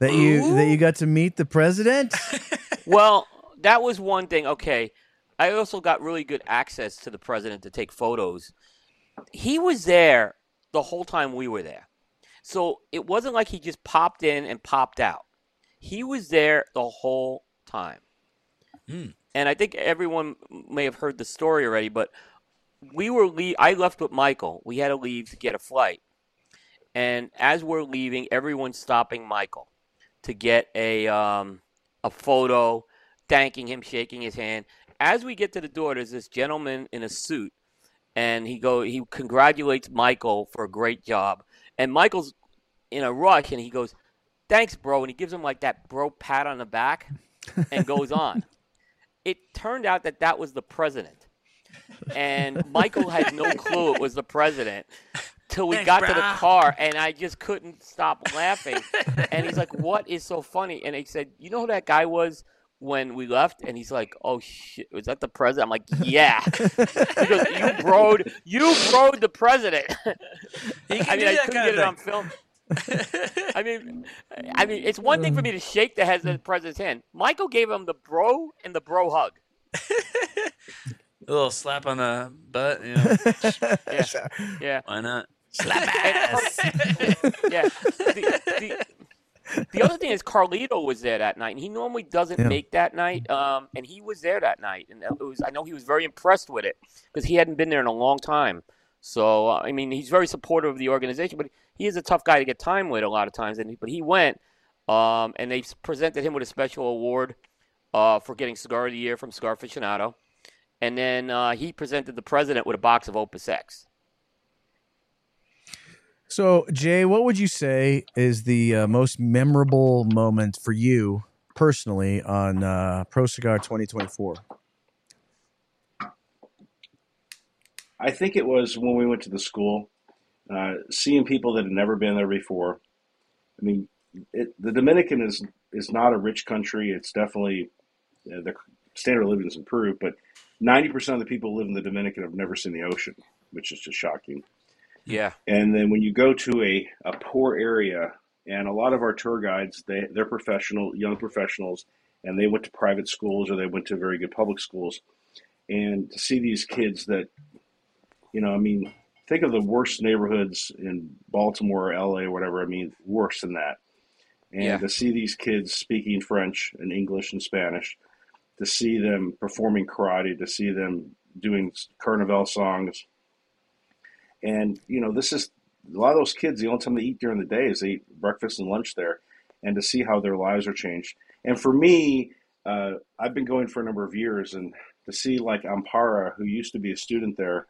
That you that you got to meet the president.
Well, that was one thing. Okay, I also got really good access to the president to take photos. He was there the whole time we were there, so it wasn't like he just popped in and popped out. He was there the whole time.
Hmm.
And I think everyone may have heard the story already, but we were le- I left with Michael. We had to leave to get a flight. And as we're leaving, everyone's stopping Michael to get a um, a photo, thanking him, shaking his hand. As we get to the door, there's this gentleman in a suit, and he go he congratulates Michael for a great job. And Michael's in a rush, and he goes, "Thanks, bro," and he gives him like that bro pat on the back, and goes on. It turned out that that was the president, and Michael had no clue it was the president till we
Thanks,
got to the car, and I just couldn't stop laughing. and he's like, "What is so funny?" And he said, "You know who that guy was when we left?" And he's like, "Oh shit, was that the president?" I'm like, "Yeah." he goes, "You broed, you broed the president." I mean, I couldn't get it on film. I mean, I mean, it's one thing for me to shake the head of the president's hand. Michael gave him the bro and the bro hug.
A little slap on the butt. You know,
Yeah, yeah.
why not?
Slap ass. yeah. The, the, the other thing is Carlito was there that night, and he normally doesn't
Yeah.
make that night. Um, and he was there that night, and it was I know he was very impressed with it because he hadn't been there in a long time. So uh, I mean, he's very supportive of the organization, but he is a tough guy to get time with a lot of times. And but he went, um, and they presented him with a special award uh, for getting Cigar of the Year from Cigar Aficionado, and then uh, he presented the president with a box of Opus X.
So, Jay, what would you say is the uh, most memorable moment for you personally on uh, Pro Cigar 2024?
I think it was when we went to the school, uh, seeing people that had never been there before. I mean, it, the Dominican is is not a rich country. It's definitely uh, the standard of living has improved, but ninety percent of the people who live in the Dominican have never seen the ocean, which is just shocking.
Yeah.
And then when you go to a, a poor area, and a lot of our tour guides, they they're professional, young professionals, and they went to private schools or they went to very good public schools, and to see these kids that, you know, I mean, think of the worst neighborhoods in Baltimore or LA or whatever. I mean, worse than that. And
Yeah.
to see these kids speaking French and English and Spanish, to see them performing karate, to see them doing carnival songs, and you know, this is a lot of those kids. The only time they eat during the day is they eat breakfast and lunch there, and to see how their lives are changed. And for me, uh, I've been going for a number of years, and to see like Ampara, who used to be a student there,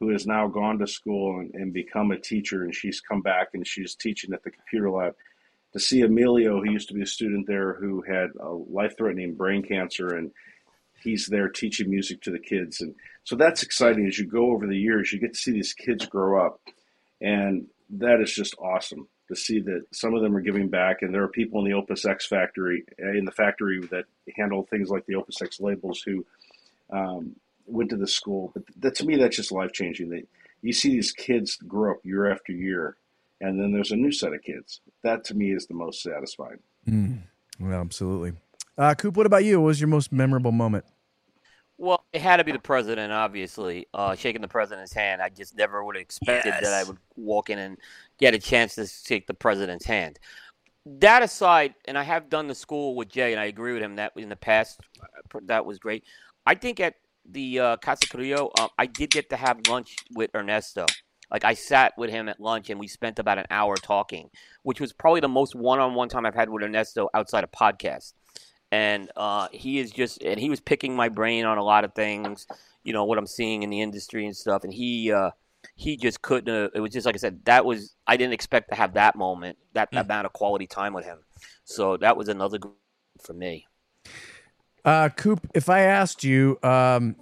who has now gone to school and, and become a teacher, and she's come back and she's teaching at the computer lab. To see Emilio, who used to be a student there, who had a life-threatening brain cancer, and he's there teaching music to the kids, and so that's exciting. As you go over the years, you get to see these kids grow up, and that is just awesome to see that some of them are giving back, and there are people in the Opus X factory, in the factory that handle things like the Opus X labels, who um, went to the school. But that, to me, that's just life changing. That you see these kids grow up year after year, and then there's a new set of kids. That to me is the most satisfying.
Mm. Well, absolutely. Uh, Coop, what about you? What was your most memorable moment?
Well, it had to be the president, obviously. Uh, shaking the president's hand. I just never would have expected that I would walk in and get a chance to shake the president's hand. That aside, and I have done the school with Jay, and I agree with him that in the past uh, that was great. I think at the uh, Casa Carrillo, uh, I did get to have lunch with Ernesto. Like I sat with him at lunch, and we spent about an hour talking, which was probably the most one-on-one time I've had with Ernesto outside of podcast. And uh, he is just and he was picking my brain on a lot of things you know what i'm seeing in the industry and stuff. And he uh, he just couldn't uh, it was just like i said that was i didn't expect to have that moment that, that amount of quality time with him. So that was another good for me
Uh, Coop, if I asked you, um,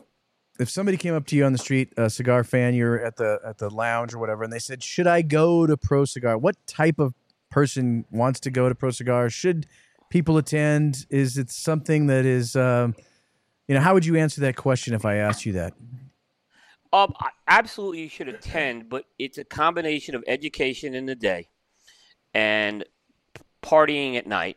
if somebody came up to you on the street, a cigar fan, you're at the at the lounge or whatever, and they said, "Should I go to Pro Cigar?" What type of person wants to go to Pro Cigar? Should people attend? Is it something that is, um, you know, how would you answer that question if I asked you that?
Um, absolutely, you should attend, but it's a combination of education in the day and partying at night.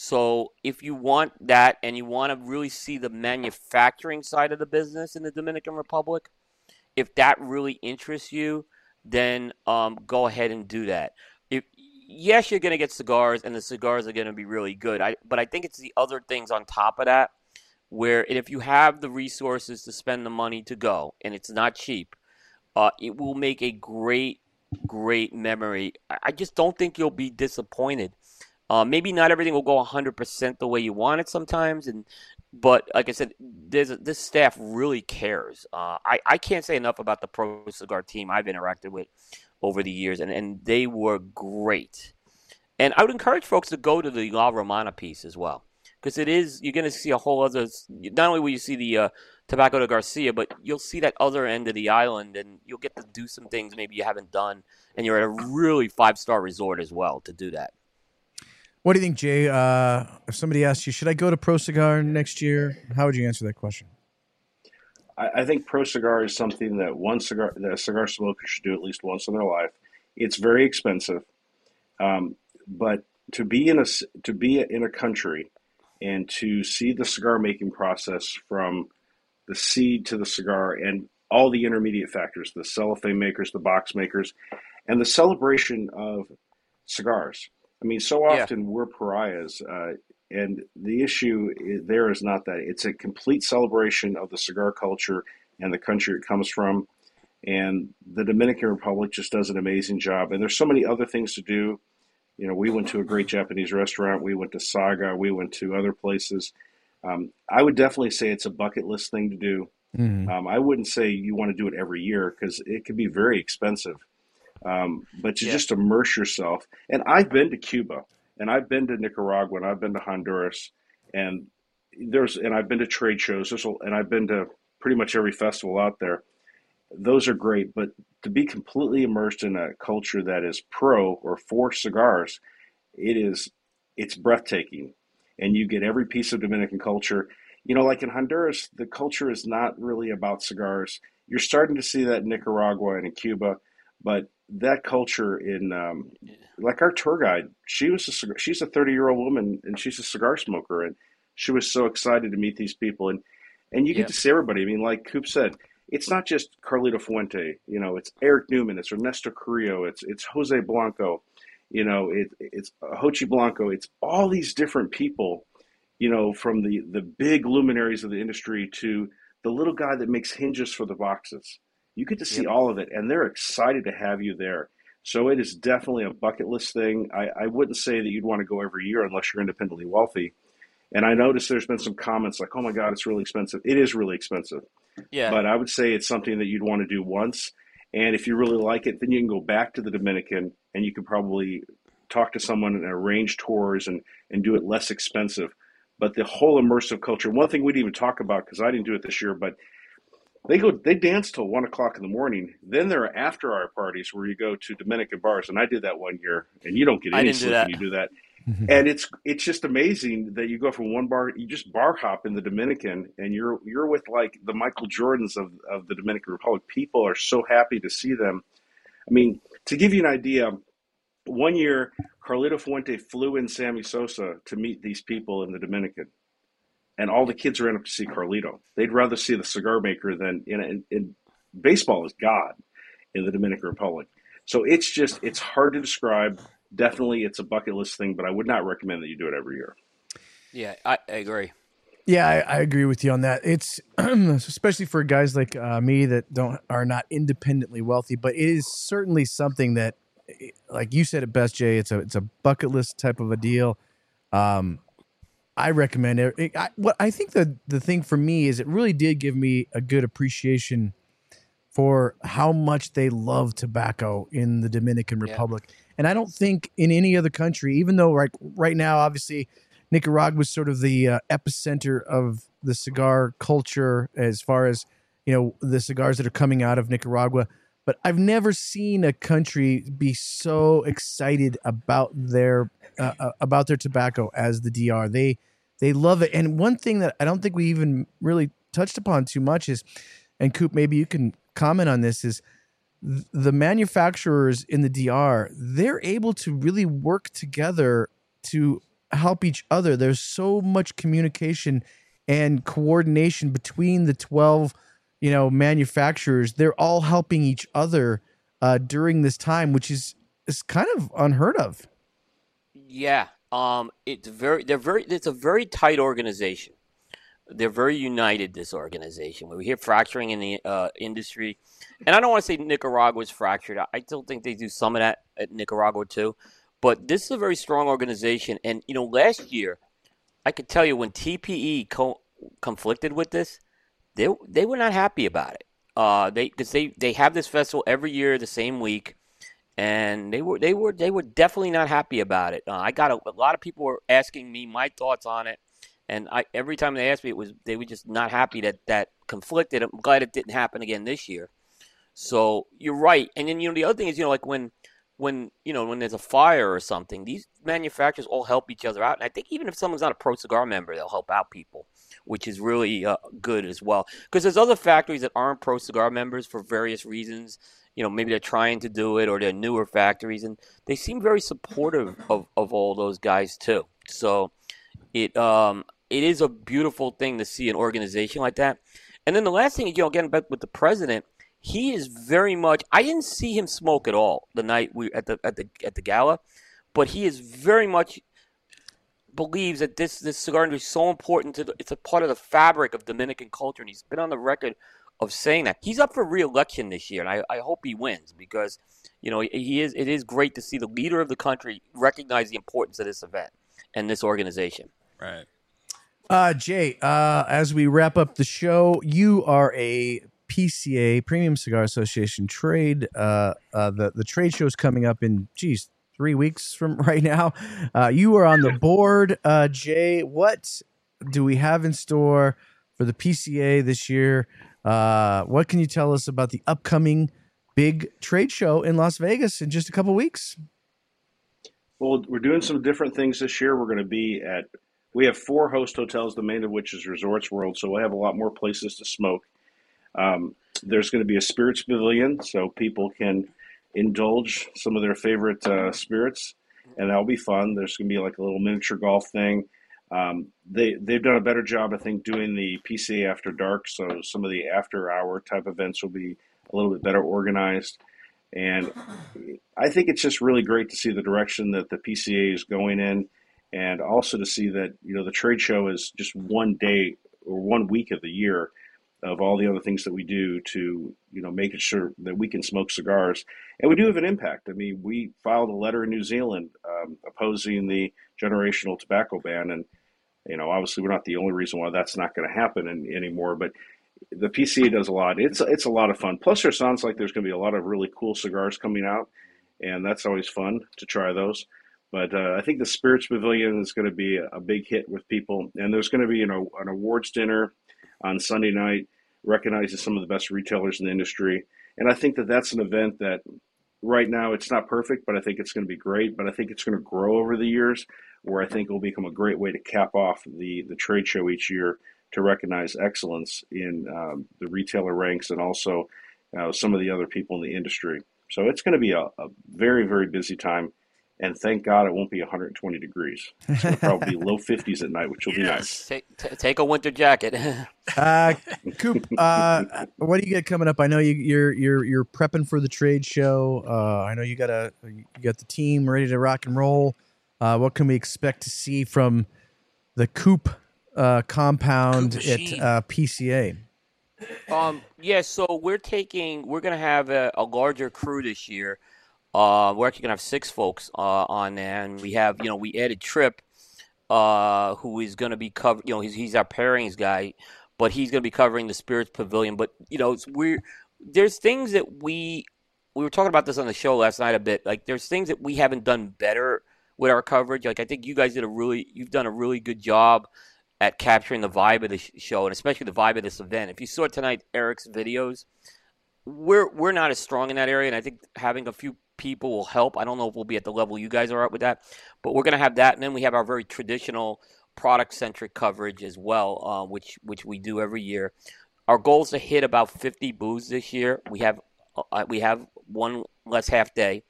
So, if you want that and you want to really see the manufacturing side of the business in the Dominican Republic, if that really interests you, then um, go ahead and do that. If yes, you're going to get cigars, and the cigars are going to be really good. I, but I think it's the other things on top of that where if you have the resources to spend the money to go, and it's not cheap, uh, it will make a great, great memory. I I just don't think you'll be disappointed. Uh, maybe not everything will go 100% the way you want it sometimes, and but like I said, this staff really cares. Uh, I I can't say enough about the Pro Cigar team I've interacted with over the years, and, and they were great. And I would encourage folks to go to the La Romana piece as well, because it is you're going to see a whole other. Not only will you see the uh, Tobacco de Garcia, but you'll see that other end of the island, and you'll get to do some things maybe you haven't done, and you're at a really five star resort as well to do that.
What do you think, Jay? Uh, if somebody asked you, should I go to Pro Cigar next year? How would you answer that question?
I, I think Pro Cigar is something that one cigar that a cigar smoker should do at least once in their life. It's very expensive, um, but to be in a to be in a country and to see the cigar making process from the seed to the cigar and all the intermediate factors, the cellophane makers, the box makers, and the celebration of cigars. I mean, so
Yeah.
often we're pariahs, uh, and the issue i- there is not that. It's a complete celebration of the cigar culture and the country it comes from. And the Dominican Republic just does an amazing job. And there's so many other things to do. You know, we went to a great Japanese restaurant. We went to Saga. We went to other places. Um, I would definitely say it's a bucket list thing to do.
Mhm.
Um, I wouldn't say you want to do it every year because it can be very expensive. Um, but you
Yeah.
just immerse yourself. And I've been to Cuba, and I've been to Nicaragua, and I've been to Honduras, and there's and I've been to trade shows. And I've been to pretty much every festival out there. Those are great, but to be completely immersed in a culture that is pro or for cigars, it is it's breathtaking, and you get every piece of Dominican culture. You know, like in Honduras, the culture is not really about cigars. You're starting to see that in Nicaragua and in Cuba, but that culture in um, like our tour guide, she was a she's a 30 year old woman and she's a cigar smoker, and she was so excited to meet these people and and you get
Yeah.
to see everybody. I mean, like Coop said, it's not just Carlito Fuente. You know, it's Eric Newman, it's Ernesto Carrillo, it's it's Jose Blanco, you know, it, it's Jochy Blanco. It's all these different people, you know, from the the big luminaries of the industry to the little guy that makes hinges for the boxes. You get to see
Yep.
all of it, and they're excited to have you there. So it is definitely a bucket list thing. I, I wouldn't say that you'd want to go every year unless you're independently wealthy. And I noticed there's been some comments like, "Oh my God, it's really expensive." It is really expensive,
Yeah.
but I would say it's something that you'd want to do once. And if you really like it, then you can go back to the Dominican, and you can probably talk to someone and arrange tours and and do it less expensive. But the whole immersive culture. One thing we didn't even talk about because I didn't do it this year, but they go they dance till one o'clock in the morning. Then there are after hour parties where you go to Dominican bars, and I did that one year, and you don't get any sleep when you do that. Mm-hmm. And it's it's just amazing that you go from one bar, you just bar hop in the Dominican, and you're you're with like the Michael Jordans of of the Dominican Republic. People are so happy to see them. I mean, to give you an idea, one year Carlito Fuente flew in Sammy Sosa to meet these people in the Dominican and all the kids ran up to see Carlito. They'd rather see the cigar maker than in, in, in baseball is God in the Dominican Republic. So it's just it's hard to describe. Definitely, it's a bucket list thing, but I would not recommend that you do it every year.
yeah, I, I agree.
Yeah, I, I agree with you on that. It's especially for guys like uh, me that don't are not independently wealthy, but it is certainly something that, like you said it best, Jay. It's a it's a bucket list type of a deal. Um, I recommend it. it I, what I think the the thing for me is it really did give me a good appreciation for how much they love tobacco in the Dominican
Yeah.
Republic. And I don't think in any other country, even though like right now, obviously Nicaragua is sort of the uh, epicenter of the cigar culture as far as you know the cigars that are coming out of Nicaragua. But I've never seen a country be so excited about their uh, uh, about their tobacco as the DR. They they love it. And one thing that I don't think we even really touched upon too much is, and Coop, maybe you can comment on this is th- the manufacturers in the DR, they're able to really work together to help each other. There's so much communication and coordination between the 12, you know, manufacturers. They're all helping each other uh, during this time, which is is kind of unheard of.
Yeah, um, it's very they're very it's a very tight organization. They're very united. This organization. We hear fracturing in the uh, industry, and I don't want to say Nicaragua is fractured. I- still think they do some of that at Nicaragua too. But this is a very strong organization, and you know, last year, I could tell you when TPE co- conflicted with this, they they were not happy about it. Uh, they because they they have this festival every year the same week and they were they were they were definitely not happy about it. Uh, I got a, a lot of people were asking me my thoughts on it, and I every time they asked me, it was they were just not happy that that conflicted. I'm glad it didn't happen again this year. So you're right, and then you know the other thing is you know like when when you know when there's a fire or something, these manufacturers all help each other out, and I think even if someone's not a pro cigar member, they'll help out people, which is really uh, good as well. Because there's other factories that aren't pro cigar members for various reasons you know maybe they're trying to do it or they're newer factories and they seem very supportive of, of all those guys too. So it um it is a beautiful thing to see an organization like that. And then the last thing you know again back with the president he is very much i didn't see him smoke at all the night we at the at the at the gala but he is very much believes that this this cigar industry is so important to the, it's a part of the fabric of Dominican culture, and he's been on the record of saying that he's up for re-election this year, and I, I hope he wins because you know he is. It is great to see the leader of the country recognize the importance of this event and this organization.
Right.
Uh, Jay, uh, as we wrap up the show, you are a PCA Premium Cigar Association trade. Uh, uh, the the trade show is coming up in geez three weeks from right now. Uh, you are on the board, uh, Jay. What do we have in store for the PCA this year? Uh, what can you tell us about the upcoming big trade show in Las Vegas in just a couple weeks?
Well, we're doing some different things this year. We're going to be at, we have four host hotels, the main of which is Resorts World, so we'll have a lot more places to smoke. Um, there's going to be a spirits pavilion, so people can indulge some of their favorite uh, spirits, and that'll be fun. There's going to be like a little miniature golf thing. Um, they they've done a better job, I think, doing the PCA after dark. So some of the after hour type events will be a little bit better organized. And I think it's just really great to see the direction that the PCA is going in, and also to see that you know the trade show is just one day or one week of the year of all the other things that we do to you know making sure that we can smoke cigars, and we do have an impact. I mean, we filed a letter in New Zealand um, opposing the generational tobacco ban, and you know obviously we're not the only reason why that's not going to happen in, anymore, but the PCA does a lot. It's it's a lot of fun. Plus, there sounds like there's going to be a lot of really cool cigars coming out, and that's always fun to try those. But uh, I think the Spirits Pavilion is going to be a, a big hit with people, and there's going to be you know an awards dinner on Sunday night, recognizing some of the best retailers in the industry. And I think that that's an event that right now it's not perfect, but I think it's going to be great. But I think it's going to grow over the years, where I think it will become a great way to cap off the the trade show each year to recognize excellence in um, the retailer ranks and also uh, some of the other people in the industry. So it's going to be a, a, very, very busy time. And thank God it won't be 120 degrees. It's going probably be low 50s at night, which will be nice.
Take, t- take a winter jacket.
uh, Coop, uh, what do you get coming up? I know you, you're you're you're prepping for the trade show. Uh, I know you got a you got the team ready to rock and roll. Uh, what can we expect to see from the Coop uh, compound at uh, PCA?
Um, yeah, so we're taking, we're gonna have a, a larger crew this year. Uh, we're actually gonna have six folks uh, on there, and we have, you know, we added Trip, uh, who is gonna be cover, you know, he's he's our pairings guy, but he's gonna be covering the Spirits Pavilion. But you know, it's we're there's things that we we were talking about this on the show last night a bit. Like there's things that we haven't done better with our coverage. Like I think you guys did a really, you've done a really good job at capturing the vibe of the show and especially the vibe of this event. If you saw tonight Eric's videos, we're we're not as strong in that area, and I think having a few people will help. I don't know if we'll be at the level you guys are at with that, but we're going to have that, and then we have our very traditional product centric coverage as well, uh, which which we do every year. Our goal is to hit about 50 booths this year. We have uh, we have one less half day.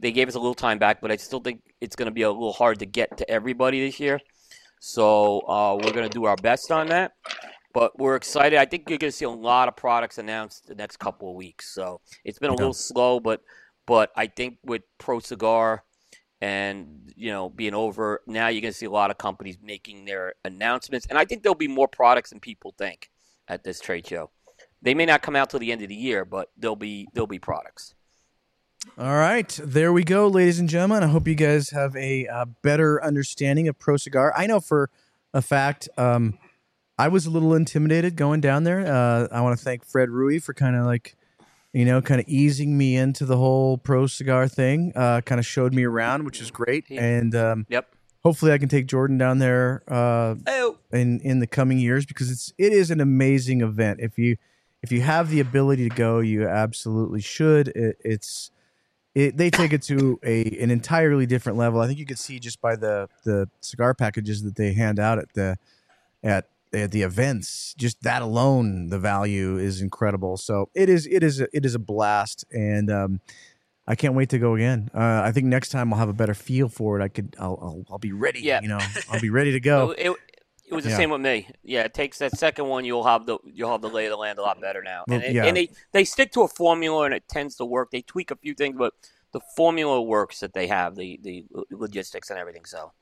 They gave us a little time back, but I still think it's going to be a little hard to get to everybody this year. So uh, we're going to do our best on that. But we're excited. I think you're going to see a lot of products announced the next couple of weeks. So it's been a yeah. little slow, but but I think with Pro Cigar and you know being over now, you're going to see a lot of companies making their announcements, and I think there'll be more products than people think at this trade show. They may not come out till the end of the year, but there'll be there'll be products.
All right, there we go, ladies and gentlemen. I hope you guys have a uh, better understanding of Pro Cigar. I know for a fact, um, I was a little intimidated going down there. Uh, I want to thank Fred Rewey for kind of like, you know, kind of easing me into the whole Pro Cigar thing. Uh, kind of showed me around, which is great. And um,
yep,
hopefully I can take Jordan down there uh, in in the coming years because it's it is an amazing event. If you if you have the ability to go, you absolutely should. It, it's it, they take it to a an entirely different level. I think you could see just by the the cigar packages that they hand out at the at at the events. Just that alone, the value is incredible. So it is it is a, it is a blast, and um, I can't wait to go again. Uh, I think next time I'll have a better feel for it. I could I'll I'll, I'll be ready.
Yeah.
you know I'll be ready to go.
it, it was the yeah. same with me. Yeah, it takes that second one. You'll have the you'll have the lay of the land a lot better now. And, well, yeah. and they they stick to a formula and it tends to work. They tweak a few things, but the formula works that they have the the logistics and everything. So.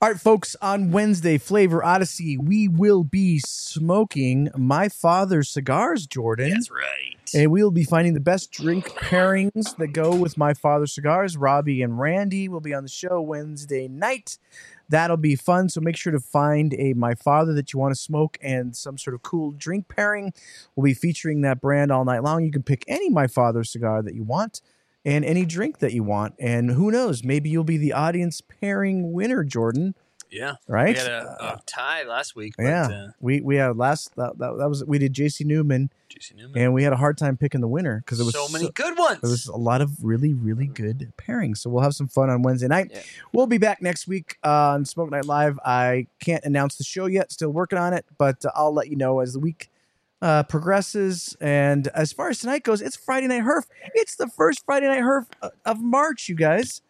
All right, folks, on Wednesday, Flavor Odyssey, we will be smoking My Father's Cigars, Jordan.
That's right.
And we will be finding the best drink pairings that go with My Father's Cigars. Robbie and Randy will be on the show Wednesday night. That'll be fun. So make sure to find a My Father that you want to smoke and some sort of cool drink pairing. We'll be featuring that brand all night long. You can pick any My Father cigar that you want and any drink that you want. And who knows, maybe you'll be the audience pairing winner, Jordan.
Yeah.
Right?
We had a, a tie last week. But,
yeah,
Uh,
we we had last that, that, that was we did JC Newman,
JC Newman.
and we had a hard time picking the winner because it was
so many good ones.
There was a lot of really, really good pairings. So we'll have some fun on Wednesday night.
Yeah.
We'll be back next week uh, on Smoke Night Live. I can't announce the show yet, still working on it, but uh, I'll let you know as the week uh, progresses. And as far as tonight goes, it's Friday Night Herf. It's the first Friday Night Herf uh, of March, you guys.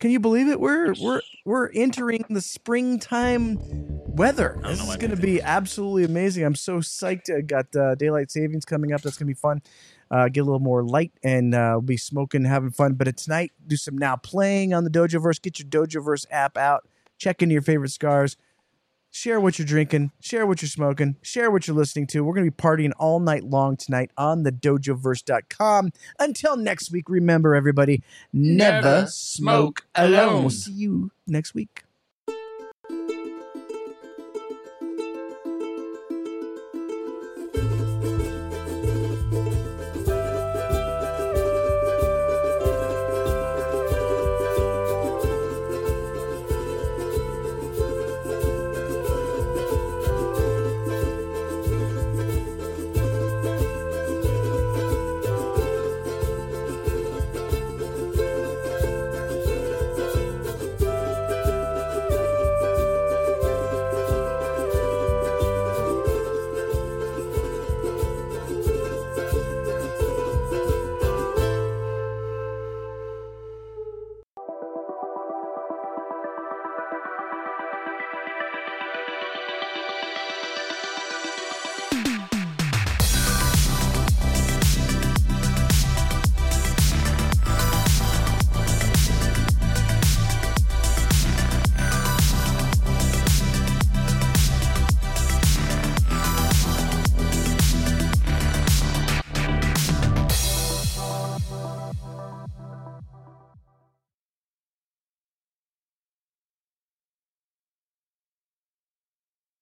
Can you believe it? We're we're we're entering the springtime weather. This is going to be absolutely amazing. I'm so psyched. I got uh, daylight savings coming up. That's going to be fun. Uh, get a little more light and uh, we'll be smoking, having fun. But tonight, do some now playing on the Dojoverse. Get your Dojoverse app out. Check into your favorite scars. Share what you're drinking. Share what you're smoking. Share what you're listening to. We're going to be partying all night long tonight on the dojoverse.com. Until next week, remember everybody, never,
Never smoke
alone.
alone.
We'll see you next week.